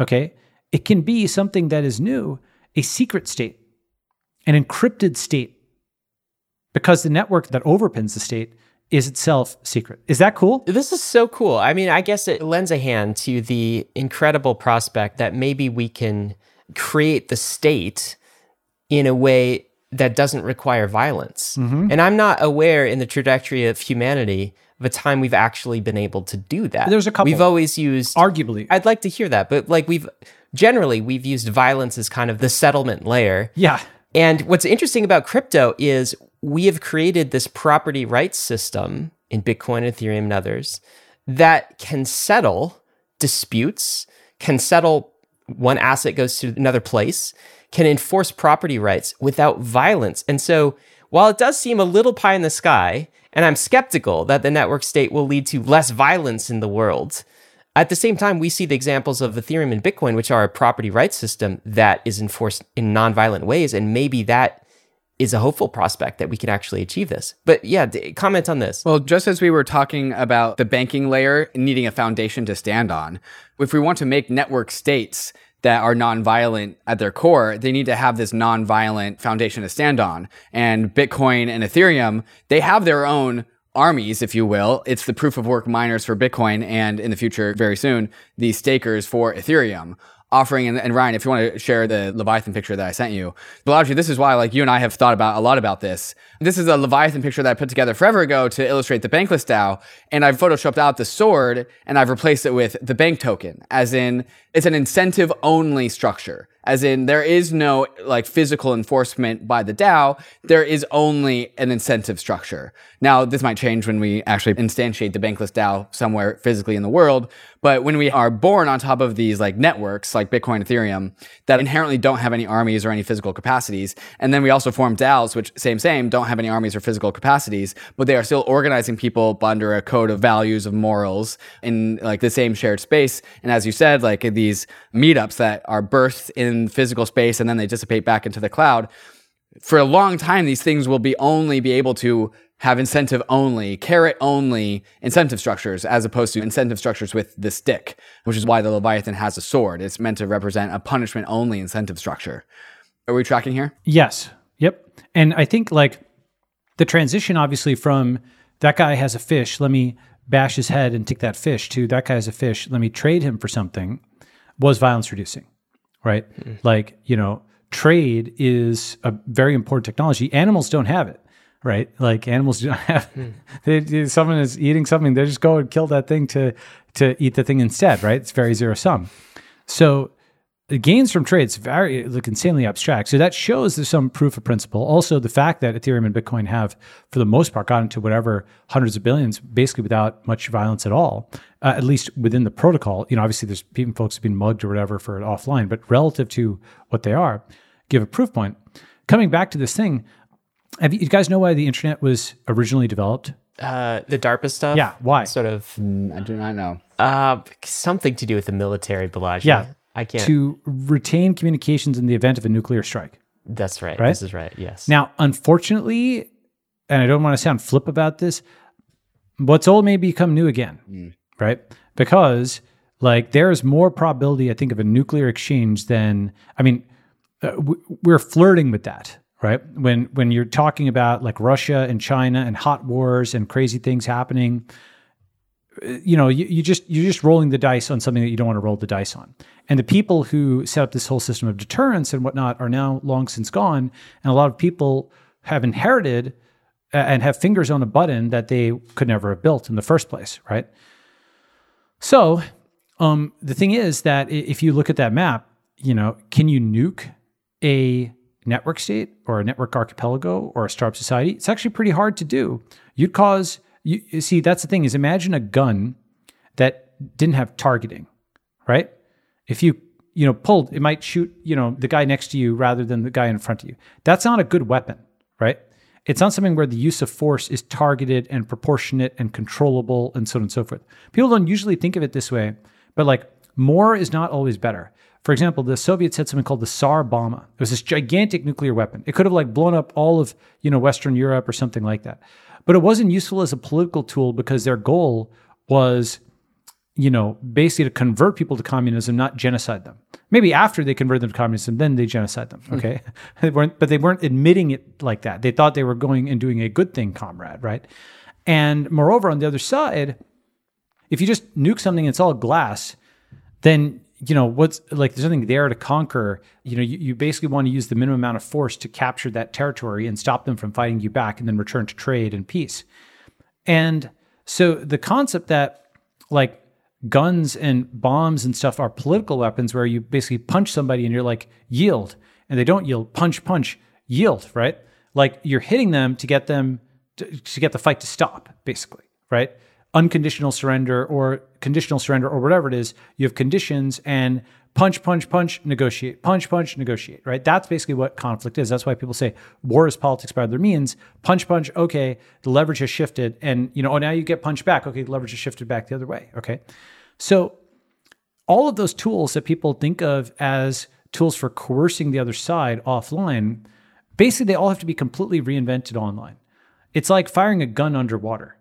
Okay? It can be something that is new, a secret state. an encrypted state because the network that overpins the state is itself secret. Is that cool? This is so cool. I mean, I guess it lends a hand to the incredible prospect that maybe we can create the state in a way that doesn't require violence. Mm-hmm. And I'm not aware in the trajectory of humanity of a time we've actually been able to do that. There's a couple. We've always used Arguably. I'd like to hear that, but like we've generally we've used violence as kind of the settlement layer. yeah. And what's interesting about crypto is we have created this property rights system in Bitcoin, Ethereum, and others that can settle disputes, can settle one asset goes to another place, can enforce property rights without violence. And so while it does seem a little pie in the sky, and I'm skeptical that the network state will lead to less violence in the world, at the same time, we see the examples of Ethereum and Bitcoin, which are a property rights system that is enforced in nonviolent ways. And maybe that is a hopeful prospect that we can actually achieve this. But yeah, d- comment on this. Well, just as we were talking about the banking layer needing a foundation to stand on, if we want to make network states that are nonviolent at their core, they need to have this nonviolent foundation to stand on. And Bitcoin and Ethereum, they have their own armies, if you will. It's the proof of work miners for Bitcoin and in the future, very soon, the stakers for Ethereum. Offering and, and Ryan, if you want to share the Leviathan picture that I sent you, actually, this is why like you and I have thought about a lot about this. This is a Leviathan picture that I put together forever ago to illustrate the Bankless DAO, and I've photoshopped out the sword and I've replaced it with the bank token, as in it's an incentive only structure as in there is no like physical enforcement by the DAO. There is only an incentive structure. Now, this might change when we actually instantiate the bankless DAO somewhere physically in the world. But when we are born on top of these like networks like Bitcoin, Ethereum that inherently don't have any armies or any physical capacities, and then we also form DAOs, which same, same, don't have any armies or physical capacities, but they are still organizing people under a code of values, of morals in like the same shared space. And as you said, like these meetups that are birthed in physical space and then they dissipate back into the cloud. For a long time, these things will be only be able to have incentive only, carrot only incentive structures as opposed to incentive structures with the stick, which is why the Leviathan has a sword. It's meant to represent a punishment only incentive structure. Are we tracking here? Yes. Yep. And I think like the transition obviously from that guy has a fish, let me bash his head and take that fish to that guy has a fish, let me trade him for something was violence reducing right? Mm-hmm. Like, you know, trade is a very important technology. Animals don't have it, right? Like animals don't have. Mm. They, someone is eating something, they just go and kill that thing to to eat the thing instead, right? It's very zero sum. So the gains from trades very look insanely abstract. So that shows there's some proof of principle. Also, the fact that Ethereum and Bitcoin have, for the most part, gotten to whatever hundreds of billions, basically without much violence at all, uh, at least within the protocol. You know, obviously there's people folks have been mugged or whatever for it offline, but relative to what they are, give a proof point. Coming back to this thing, have you, you guys know why the internet was originally developed? Uh, the DARPA stuff. Yeah, why? Sort of. Mm, I do not know. Uh, something to do with the military, Balaji. Yeah, I can't. To retain communications in the event of a nuclear strike. That's right. Right? This is right. Yes. Now, unfortunately, and I don't want to sound flip about this, what's old may become new again, mm. right? Because like there's more probability, I think, of a nuclear exchange than I mean, uh, we're flirting with that, right? When when you're talking about like Russia and China and hot wars and crazy things happening, you know, you, you just you're just rolling the dice on something that you don't want to roll the dice on. And the people who set up this whole system of deterrence and whatnot are now long since gone. And a lot of people have inherited uh, and have fingers on a button that they could never have built in the first place, right? So um, the thing is that if you look at that map, you know, can you nuke a network state or a network archipelago or a startup society? It's actually pretty hard to do. You'd cause you, you see, that's the thing is imagine a gun that didn't have targeting, right? If you you know pulled, it might shoot you know the guy next to you rather than the guy in front of you. That's not a good weapon, right? It's not something where the use of force is targeted and proportionate and controllable and so on and so forth. People don't usually think of it this way, but like more is not always better. For example, the Soviets had something called the Tsar Bomba. It was this gigantic nuclear weapon. It could have like blown up all of, you know, Western Europe or something like that. But it wasn't useful as a political tool because their goal was you know, basically to convert people to communism, not genocide them. Maybe after they convert them to communism, then they genocide them. Hmm. Okay, they weren't, but they weren't admitting it like that. They thought they were going and doing a good thing, comrade, right? And moreover, on the other side, if you just nuke something, it's all glass, then you know what's like there's nothing there to conquer. You know, you, you basically want to use the minimum amount of force to capture that territory and stop them from fighting you back, and then return to trade and peace. And so the concept that like guns and bombs and stuff are political weapons where you basically punch somebody and you're like yield and they don't yield punch punch yield right like you're hitting them to get them to, to get the fight to stop basically right unconditional surrender or conditional surrender or whatever it is you have conditions and punch punch punch negotiate punch punch negotiate right? That's basically what conflict is. That's why people say war is politics by other means. Punch punch okay the leverage has shifted and you know oh now you get punched back. Okay the leverage has shifted back the other way okay? So all of those tools that people think of as tools for coercing the other side offline basically they all have to be completely reinvented online. It's like firing a gun underwater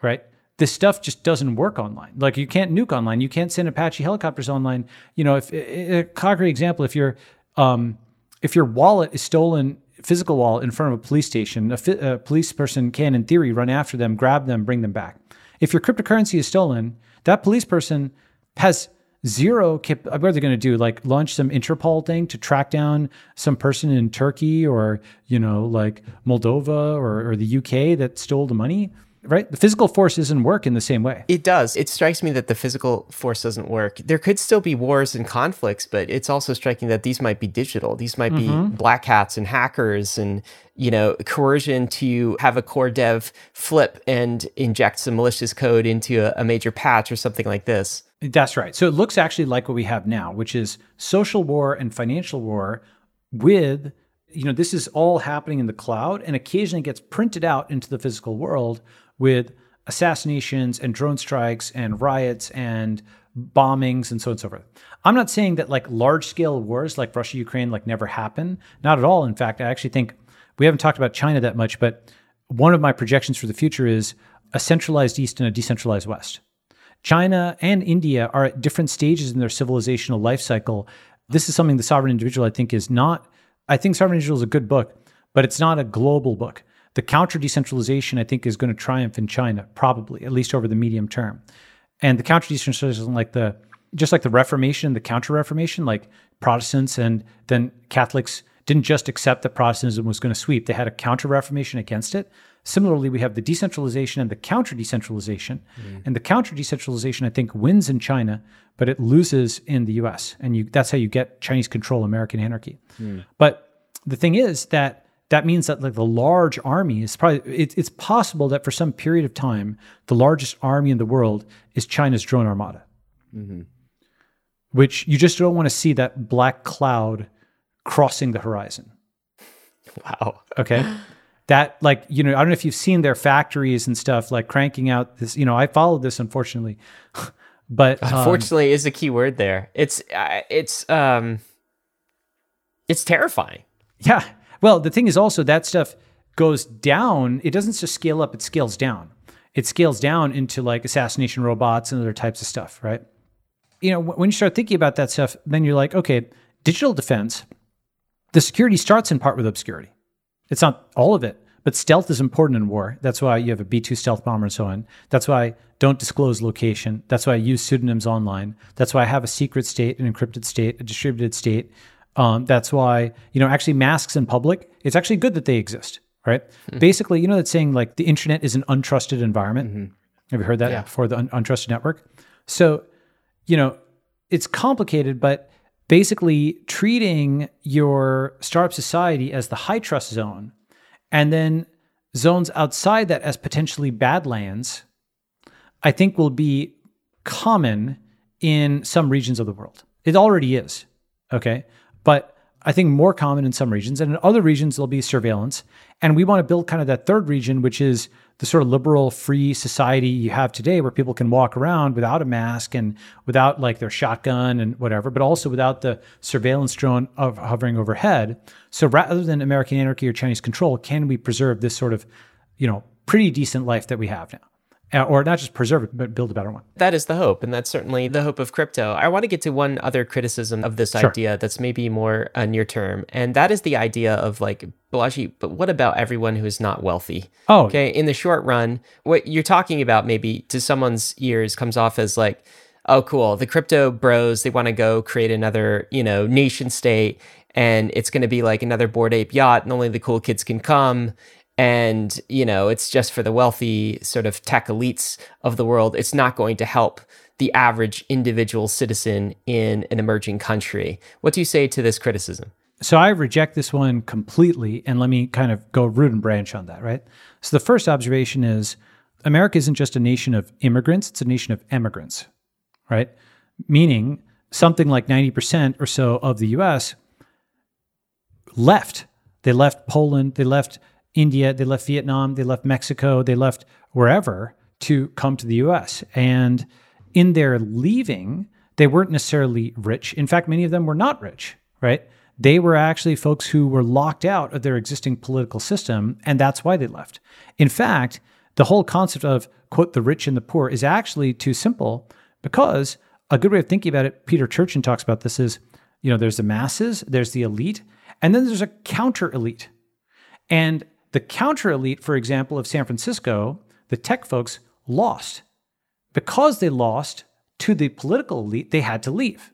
right this stuff just doesn't work online. Like you can't nuke online. You can't send Apache helicopters online. You know, if a concrete example, if your um, if your wallet is stolen, physical wallet in front of a police station, a, fi- a police person can, in theory, run after them, grab them, bring them back. If your cryptocurrency is stolen, that police person has zero cap- what are they going to do like launch some interpol thing to track down some person in turkey or you know like moldova or, or the uk that stole the money right? The physical force doesn't work in the same way. It does. It strikes me that the physical force doesn't work. There could still be wars and conflicts, but it's also striking that these might be digital. These might Mm-hmm. be black hats and hackers and, you know, coercion to have a core dev flip and inject some malicious code into a, a major patch or something like this. That's right. So it looks actually like what we have now, which is social war and financial war with you know this is all happening in the cloud and occasionally gets printed out into the physical world with assassinations and drone strikes and riots and bombings and so on and so forth. I'm not saying that like large scale wars like Russia Ukraine like never happen. Not at all. In fact, I actually think we haven't talked about China that much, but one of my projections for the future is a centralized east and a decentralized west. China and India are at different stages in their civilizational life cycle. This is something the sovereign individual I think is not I think Sovereign Individual is a good book, but it's not a global book. The counter decentralization, I think, is going to triumph in China, probably, at least over the medium term. And the counter decentralization, like the just like the Reformation, the counter Reformation, like Protestants and then Catholics didn't just accept that Protestantism was going to sweep, they had a counter Reformation against it. Similarly, we have the decentralization and the counter decentralization. Mm. And the counter decentralization, I think, wins in China, but it loses in the US. And you, that's how you get Chinese control American anarchy. Mm. But the thing is that that means that like the large army is probably it, it's possible that for some period of time the largest army in the world is China's drone armada, which you just don't want to see that black cloud crossing the horizon. Wow. Okay. That like you know I don't know if you've seen their factories and stuff like cranking out this you know I followed this unfortunately, but um, Unfortunately, is the key word there. It's uh, it's um it's terrifying. Yeah. Well, the thing is also that stuff goes down. It doesn't just scale up, it scales down. It scales down into like assassination robots and other types of stuff, right? You know, when you start thinking about that stuff, then you're like, okay, digital defense, the security starts in part with obscurity. It's not all of it, but stealth is important in war. That's why you have a B 2 stealth bomber and so on. That's why don't disclose location. That's why I use pseudonyms online. That's why I have a secret state, an encrypted state, a distributed state. Um, that's why, you know, actually masks in public, it's actually good that they exist, right? Basically, you know, that saying like the internet is an untrusted environment. Have you heard that Yeah. before? The un- untrusted network. So, you know, it's complicated, but basically treating your startup society as the high trust zone and then zones outside that as potentially badlands, I think will be common in some regions of the world. It already is. Okay. But I think more common in some regions. And in other regions, there'll be surveillance. And we want to build kind of that third region, which is the sort of liberal, free society you have today where people can walk around without a mask and without like their shotgun and whatever, but also without the surveillance drone of hovering overhead. So rather than American anarchy or Chinese control, can we preserve this sort of, you know, pretty decent life that we have now? Uh, or not just preserve it, but build a better one. That is the hope, and that's certainly the hope of crypto. I want to get to one other criticism of this Sure. idea that's maybe more uh, near term, and that is the idea of like, Balaji, but what about everyone who is not wealthy? Oh, Okay, in the short run, what you're talking about maybe to someone's ears comes off as like, oh, cool, the crypto bros, they want to go create another, you know, nation state, and it's going to be like another Bored Ape Yacht, and only the cool kids can come. And, you know, it's just for the wealthy sort of tech elites of the world. It's not going to help the average individual citizen in an emerging country. What do you say to this criticism? So I reject this one completely, and let me kind of go root and branch on that, right? So the first observation is America isn't just a nation of immigrants, it's a nation of emigrants, right? Meaning something like 90% or so of the US left. They left Poland, they left India, they left Vietnam, they left Mexico, they left wherever to come to the US. And in their leaving, they weren't necessarily rich. In fact, many of them were not rich, right? They were actually folks who were locked out of their existing political system, and that's why they left. In fact, the whole concept of, quote, the rich and the poor is actually too simple because a good way of thinking about it, Peter Turchin talks about this, is you know, there's the masses, there's the elite, and then there's a counter elite. And the counter elite, for example, of San Francisco, the tech folks lost. Because they lost to the political elite, they had to leave.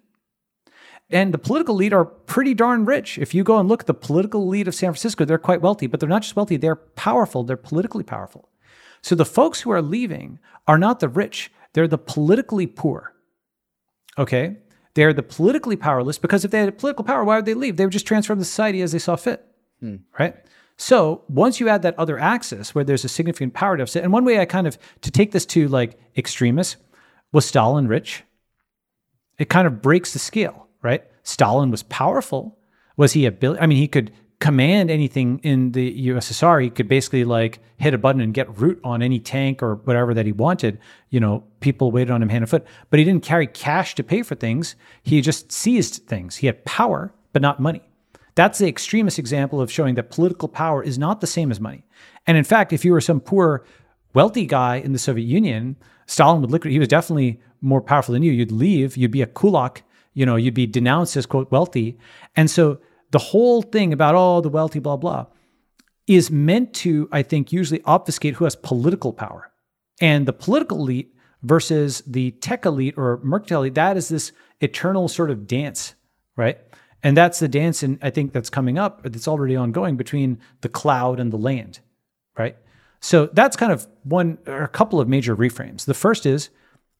And the political elite are pretty darn rich. If you go and look at the political elite of San Francisco, they're quite wealthy, but they're not just wealthy, they're powerful, they're politically powerful. So the folks who are leaving are not the rich, they're the politically poor. Okay? They're the politically powerless because if they had political power, why would they leave? They would just transform the society as they saw fit. Hmm. Right? So once you add that other axis where there's a significant power deficit, and one way I kind of to take this to like extremists was Stalin rich? It kind of breaks the scale, right? Stalin was powerful. Was he a bill? I mean, he could command anything in the USSR. He could basically like hit a button and get root on any tank or whatever that he wanted. You know, people waited on him hand and foot, but he didn't carry cash to pay for things. He just seized things. He had power, but not money. That's the extremist example of showing that political power is not the same as money. And in fact, if you were some poor, wealthy guy in the Soviet Union, Stalin would liquidate. He was definitely more powerful than you. You'd leave. You'd be a kulak. You know, you'd be denounced as quote wealthy. And so the whole thing about oh the wealthy blah blah is meant to, I think, usually obfuscate who has political power. And the political elite versus the tech elite or mercantile elite, that is this eternal sort of dance, right? And that's the dance, and I think that's coming up, that's already ongoing between the cloud and the land, right? So that's kind of one or a couple of major reframes. The first is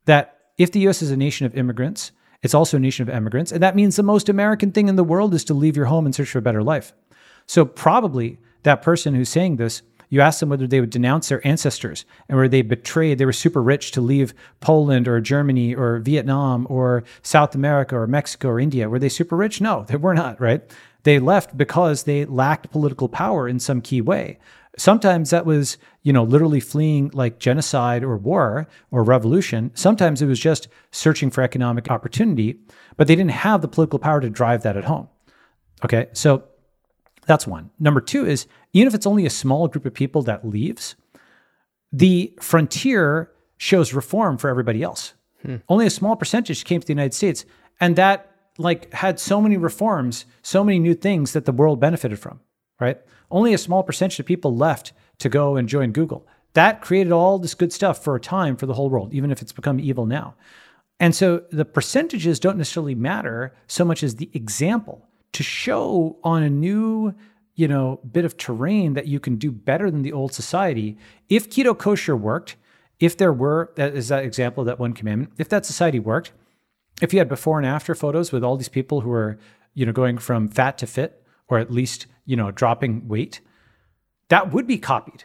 that if the US is a nation of immigrants, it's also a nation of immigrants. And that means the most American thing in the world is to leave your home and search for a better life. So probably that person who's saying this, you ask them whether they would denounce their ancestors and where they betrayed, they were super rich to leave Poland or Germany or Vietnam or South America or Mexico or India. Were they super rich? No, they were not, right? They left because they lacked political power in some key way. Sometimes that was, you know, literally fleeing like genocide or war or revolution. Sometimes it was just searching for economic opportunity, but they didn't have the political power to drive that at home. Okay, so that's one. Number two is even if it's only a small group of people that leaves, the frontier shows reform for everybody else. Hmm. Only a small percentage came to the United States, and that like had so many reforms, so many new things that the world benefited from, right? Only a small percentage of people left to go and join Google. That created all this good stuff for a time for the whole world, even if it's become evil now. And so the percentages don't necessarily matter so much as the example to show on a new, you know, bit of terrain that you can do better than the old society. If keto kosher worked, if there were, that is that example of that one commandment, if that society worked, if you had before and after photos with all these people who are, you know, going from fat to fit, or at least, you know, dropping weight, that would be copied,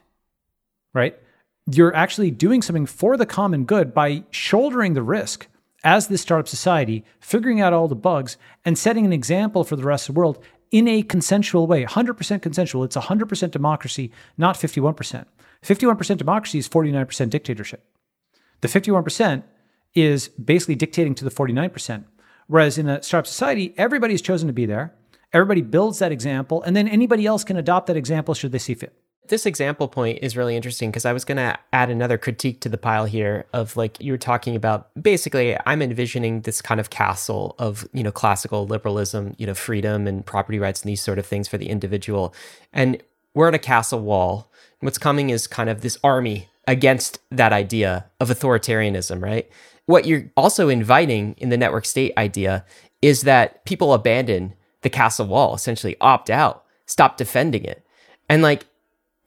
right? You're actually doing something for the common good by shouldering the risk as this startup society, figuring out all the bugs and setting an example for the rest of the world in a consensual way, 100% consensual. It's 100% democracy, not 51%. 51% democracy is 49% dictatorship. The 51% is basically dictating to the 49%. Whereas in a startup society, everybody's chosen to be there. Everybody builds that example, and then anybody else can adopt that example should they see fit. This example point is really interesting because I was going to add another critique to the pile here of like you were talking about basically I'm envisioning this kind of castle of, you know, classical liberalism, you know, freedom and property rights and these sort of things for the individual. And we're at a castle wall. What's coming is kind of this army against that idea of authoritarianism, right? What you're also inviting in the network state idea is that people abandon the castle wall, essentially opt out, stop defending it. And like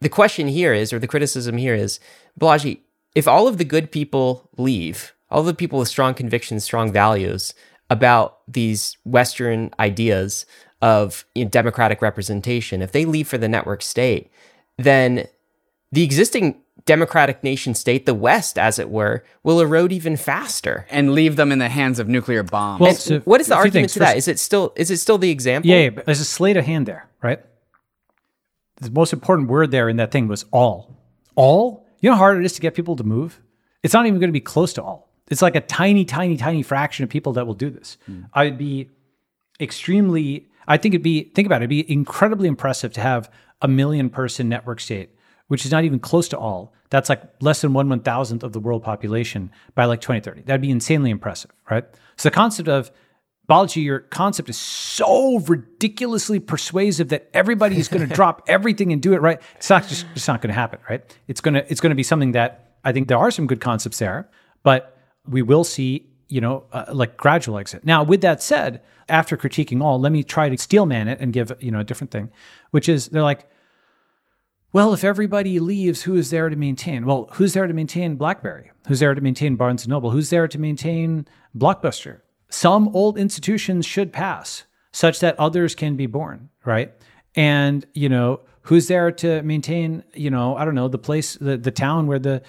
the question here is, or the criticism here is, Balaji, if all of the good people leave, all the people with strong convictions, strong values about these Western ideas of you know, democratic representation, if they leave for the network state, then the existing democratic nation state, the West, as it were, will erode even faster and leave them in the hands of nuclear bombs. Well, so what is the argument things. to that? First- Is it still is it still the example? Yeah, yeah, but there's a sleight of hand there, right? The most important word there in that thing was all. All? You know how hard it is to get people to move? It's not even going to be close to all. It's like a tiny, tiny, tiny fraction of people that will do this. Hmm. I'd be extremely, I think it'd be, think about it, it'd be incredibly impressive to have a million person network state, which is not even close to all. That's like less than one one thousandth of the world population by like 2030. That'd be insanely impressive, right? So the concept of Balaji, your concept is so ridiculously persuasive that everybody is going to drop everything and do it right. It's not just it's not going to happen, right? It's gonna it's going to be something that I think there are some good concepts there, but we will see, you know, uh, like gradual exit. Now, with that said, after critiquing all, let me try to steelman it and give you know a different thing, which is they're like, well, if everybody leaves, who is there to maintain? Well, who's there to maintain BlackBerry? Who's there to maintain Barnes and Noble? Who's there to maintain Blockbuster? Some old institutions should pass such that others can be born, right? And, you know, who's there to maintain, you know, I don't know, the place, the, the town where the,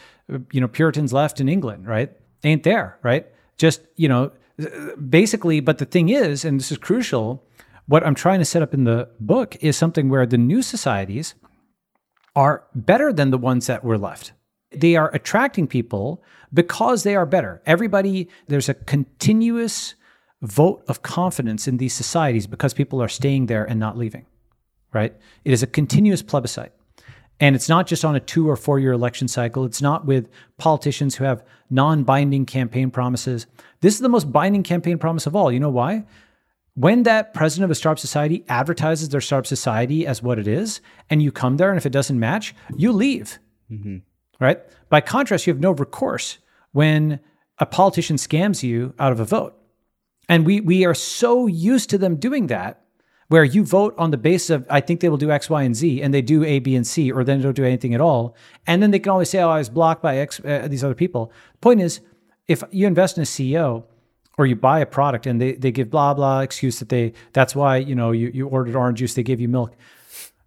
you know, Puritans left in England, right? Ain't there, right? Just, you know, basically, but the thing is, and this is crucial, what I'm trying to set up in the book is something where the new societies are better than the ones that were left. They are attracting people because they are better. Everybody, there's a continuous vote of confidence in these societies because people are staying there and not leaving, right? It is a continuous plebiscite. And it's not just on a two or four year election cycle. It's not with politicians who have non binding campaign promises. This is the most binding campaign promise of all. You know why? when that president of a startup society advertises their startup society as what it is, and you come there, and if it doesn't match, you leave. Mm-hmm. Right? By contrast, you have no recourse when a politician scams you out of a vote. And we we are so used to them doing that, where you vote on the basis of I think they will do X, Y, and Z, and they do A, B, and C, or then they don't do anything at all, and then they can always say, "Oh, I was blocked by X uh, these other people." point is, if you invest in a CEO or you buy a product and they, they give blah blah excuse that they that's why you know you, you ordered orange juice they gave you milk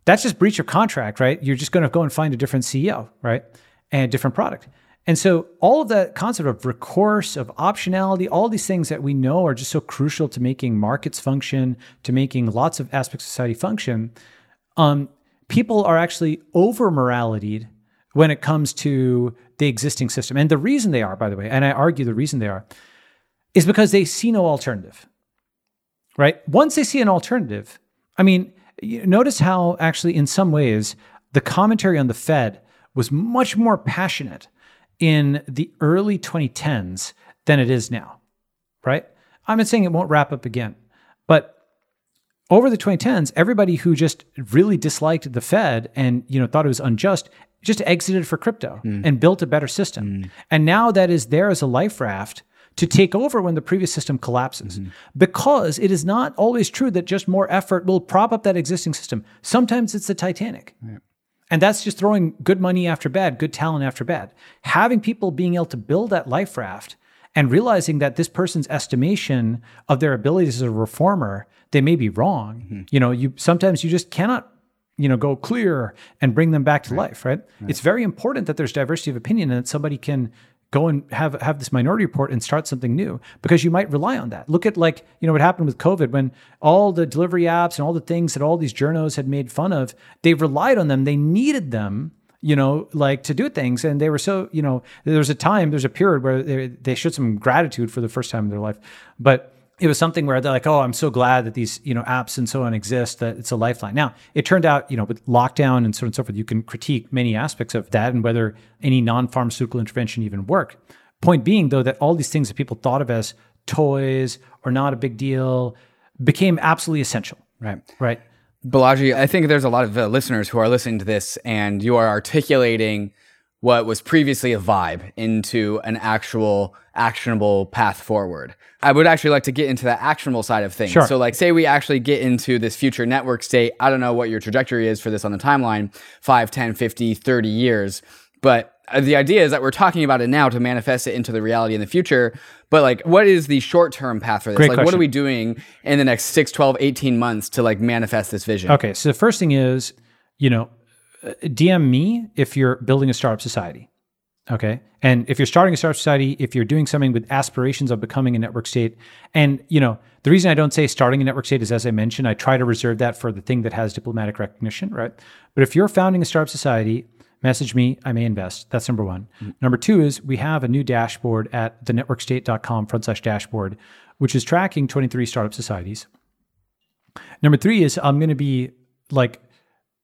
that's just breach of contract right you're just going to go and find a different ceo right and a different product and so all of that concept of recourse of optionality all these things that we know are just so crucial to making markets function to making lots of aspects of society function um, people are actually over moralitied when it comes to the existing system and the reason they are by the way and i argue the reason they are is because they see no alternative, right? Once they see an alternative, I mean, notice how actually, in some ways, the commentary on the Fed was much more passionate in the early 2010s than it is now, right? I'm not saying it won't wrap up again, but over the 2010s, everybody who just really disliked the Fed and you know thought it was unjust just exited for crypto mm. and built a better system. Mm. And now that is there as a life raft to take over when the previous system collapses. Mm-hmm. Because it is not always true that just more effort will prop up that existing system. Sometimes it's the Titanic. And that's just throwing good money after bad, good talent after bad. Having people being able to build that life raft and realizing that this person's estimation of their abilities as a reformer, they may be wrong. Mm-hmm. You know, you sometimes you just cannot, you know, go clear and bring them back to life, right? It's very important that there's diversity of opinion and that somebody can go and have have this minority report and start something new because you might rely on that. Look at like, you know, what happened with COVID when all the delivery apps and all the things that all these journos had made fun of, they relied on them. They needed them, you know, like to do things. And they were so, you know, there was a time, there's a period where they, they showed some gratitude for the first time in their life. But it was something where they're like, "Oh, I'm so glad that these you know apps and so on exist. That it's a lifeline." Now, it turned out, you know, with lockdown and so on and so forth, you can critique many aspects of that and whether any non-pharmaceutical intervention even worked. Point being, though, that all these things that people thought of as toys or not a big deal became absolutely essential. Right. Right. Balaji, I think there's a lot of uh, listeners who are listening to this, and you are articulating what was previously a vibe into an actual actionable path forward. I would actually like to get into the actionable side of things. Sure. So, like, say we actually get into this future network state. I don't know what your trajectory is for this on the timeline 5, 10, 50, 30 years. But uh, the idea is that we're talking about it now to manifest it into the reality in the future. But, like, what is the short term path for this? Great like, what are we doing in the next 6, 12, 18 months to, like, manifest this vision? Okay. So the first thing is, you know, DM me if you're building a startup society. Okay. And if you're starting a startup society, if you're doing something with aspirations of becoming a network state, and you know, the reason I don't say starting a network state is as I mentioned, I try to reserve that for the thing that has diplomatic recognition, right? But if you're founding a startup society, message me, I may invest. That's number one. Mm-hmm. Number two is we have a new dashboard at thenetworkstate.com front slash dashboard, which is tracking 23 startup societies. Number three is I'm going to be like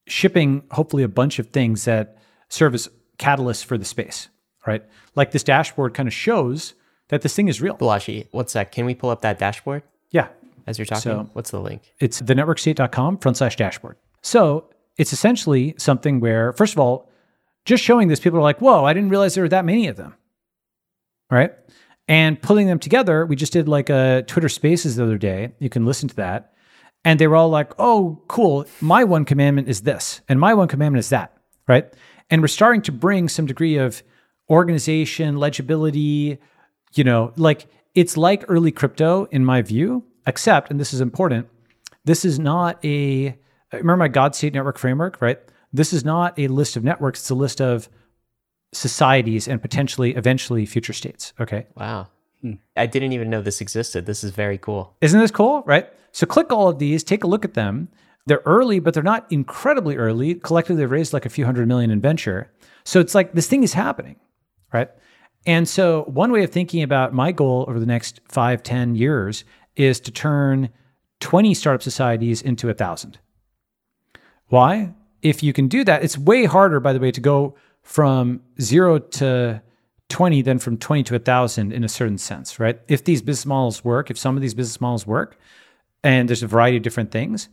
shipping hopefully a bunch of things that serve as catalysts for the space, right? Like this dashboard kind of shows that this thing is real. Balaji, what's that? Can we pull up that dashboard Yeah. as you're talking? So- what's the link? It's thenetworkstate.com front slash dashboard. So it's essentially something where, first of all, just showing this, people are like, whoa, I didn't realize there were that many of them. Right. And pulling them together, we just did like a Twitter spaces the other day. You can listen to that. And they were all like, oh, cool. My one commandment is this, and my one commandment is that. Right. And we're starting to bring some degree of organization, legibility, you know, like it's like early crypto in my view, except, and this is important, this is not a, remember my God State Network framework, right? This is not a list of networks, it's a list of societies and potentially eventually future states. Okay. Wow. I didn't even know this existed. This is very cool. Isn't this cool? Right. So click all of these, take a look at them. They're early, but they're not incredibly early. Collectively, they've raised like a few hundred million in venture. So it's like this thing is happening. Right. And so one way of thinking about my goal over the next five, 10 years is to turn 20 startup societies into a thousand. Why? If you can do that, it's way harder, by the way, to go from zero to 20 then from 20 to 1,000 in a certain sense, right? If these business models work, if some of these business models work, and there's a variety of different things,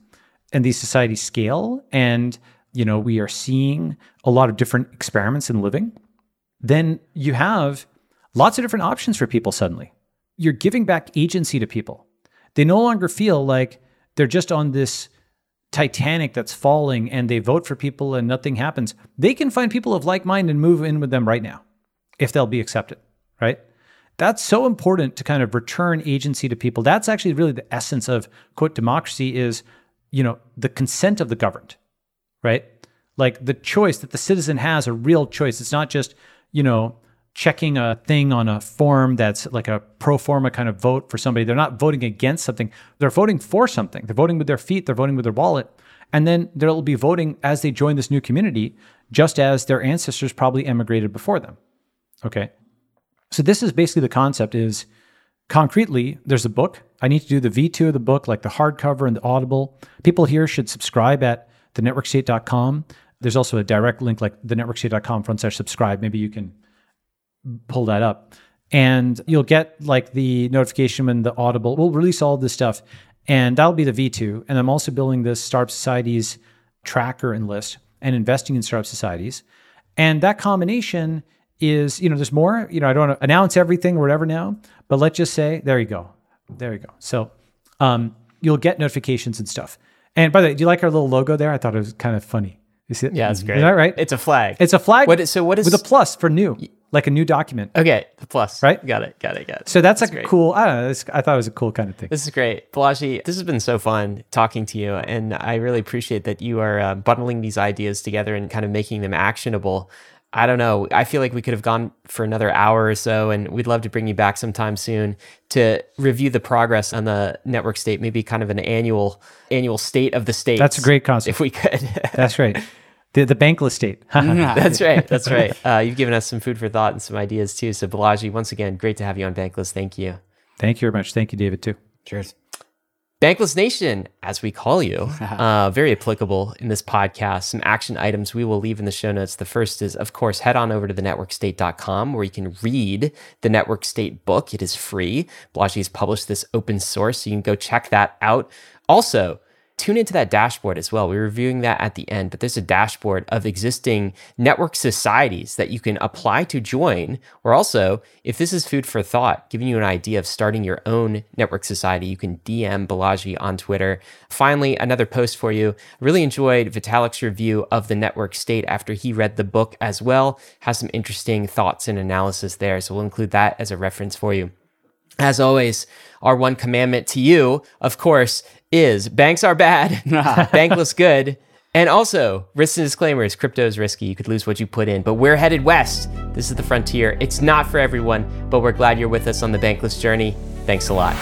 and these societies scale, and you know we are seeing a lot of different experiments in living, then you have lots of different options for people suddenly. You're giving back agency to people. They no longer feel like they're just on this Titanic that's falling and they vote for people and nothing happens. They can find people of like mind and move in with them right now if they'll be accepted, right? That's so important to kind of return agency to people. That's actually really the essence of quote democracy is, you know, the consent of the governed, right? Like the choice that the citizen has a real choice. It's not just, you know, checking a thing on a form that's like a pro forma kind of vote for somebody. They're not voting against something. They're voting for something. They're voting with their feet, they're voting with their wallet. And then they'll be voting as they join this new community, just as their ancestors probably emigrated before them. Okay. So this is basically the concept is concretely, there's a book. I need to do the V2 of the book, like the hardcover and the audible. People here should subscribe at thenetworkstate.com. There's also a direct link like thenetworkstate.com front slash subscribe. Maybe you can pull that up. And you'll get like the notification when the audible we'll release all this stuff. And that'll be the V2. And I'm also building this Startup Societies tracker and list and investing in startup societies. And that combination is, you know, there's more. You know, I don't announce everything or whatever now, but let's just say, there you go. There you go. So um, you'll get notifications and stuff. And by the way, do you like our little logo there? I thought it was kind of funny. You see it? Yeah, it's great. Is that right? It's a flag. It's a flag. What is- so what is- with a plus for new, like a new document. okay, the plus. Right? Got it. Got it. Got it. So that's like a cool. I don't know. This, I thought it was a cool kind of thing. This is great. Balaji, this has been so fun talking to you. And I really appreciate that you are uh, bundling these ideas together and kind of making them actionable. I don't know. I feel like we could have gone for another hour or so, and we'd love to bring you back sometime soon to review the progress on the network state, maybe kind of an annual annual state of the state. That's a great concept. If we could. That's right. The the bankless state. That's right. That's right. Uh, you've given us some food for thought and some ideas too. So, Balaji, once again, great to have you on Bankless. Thank you. Thank you very much. Thank you, David, too. Cheers. Bankless Nation, as we call you, uh, very applicable in this podcast. Some action items we will leave in the show notes. The first is, of course, head on over to thenetworkstate.com where you can read the Network State book. It is free. Balaji has published this open source, so you can go check that out. Also, tune into that dashboard as well. We're reviewing that at the end, but there's a dashboard of existing network societies that you can apply to join. Or also, if this is food for thought, giving you an idea of starting your own network society, you can DM Balaji on Twitter. Finally, another post for you. Really enjoyed Vitalik's review of the network state after he read the book as well. Has some interesting thoughts and analysis there. So we'll include that as a reference for you. As always, our one commandment to you, of course, is banks are bad, bankless good. And also, risks and disclaimers crypto is risky. You could lose what you put in, but we're headed west. This is the frontier. It's not for everyone, but we're glad you're with us on the bankless journey. Thanks a lot.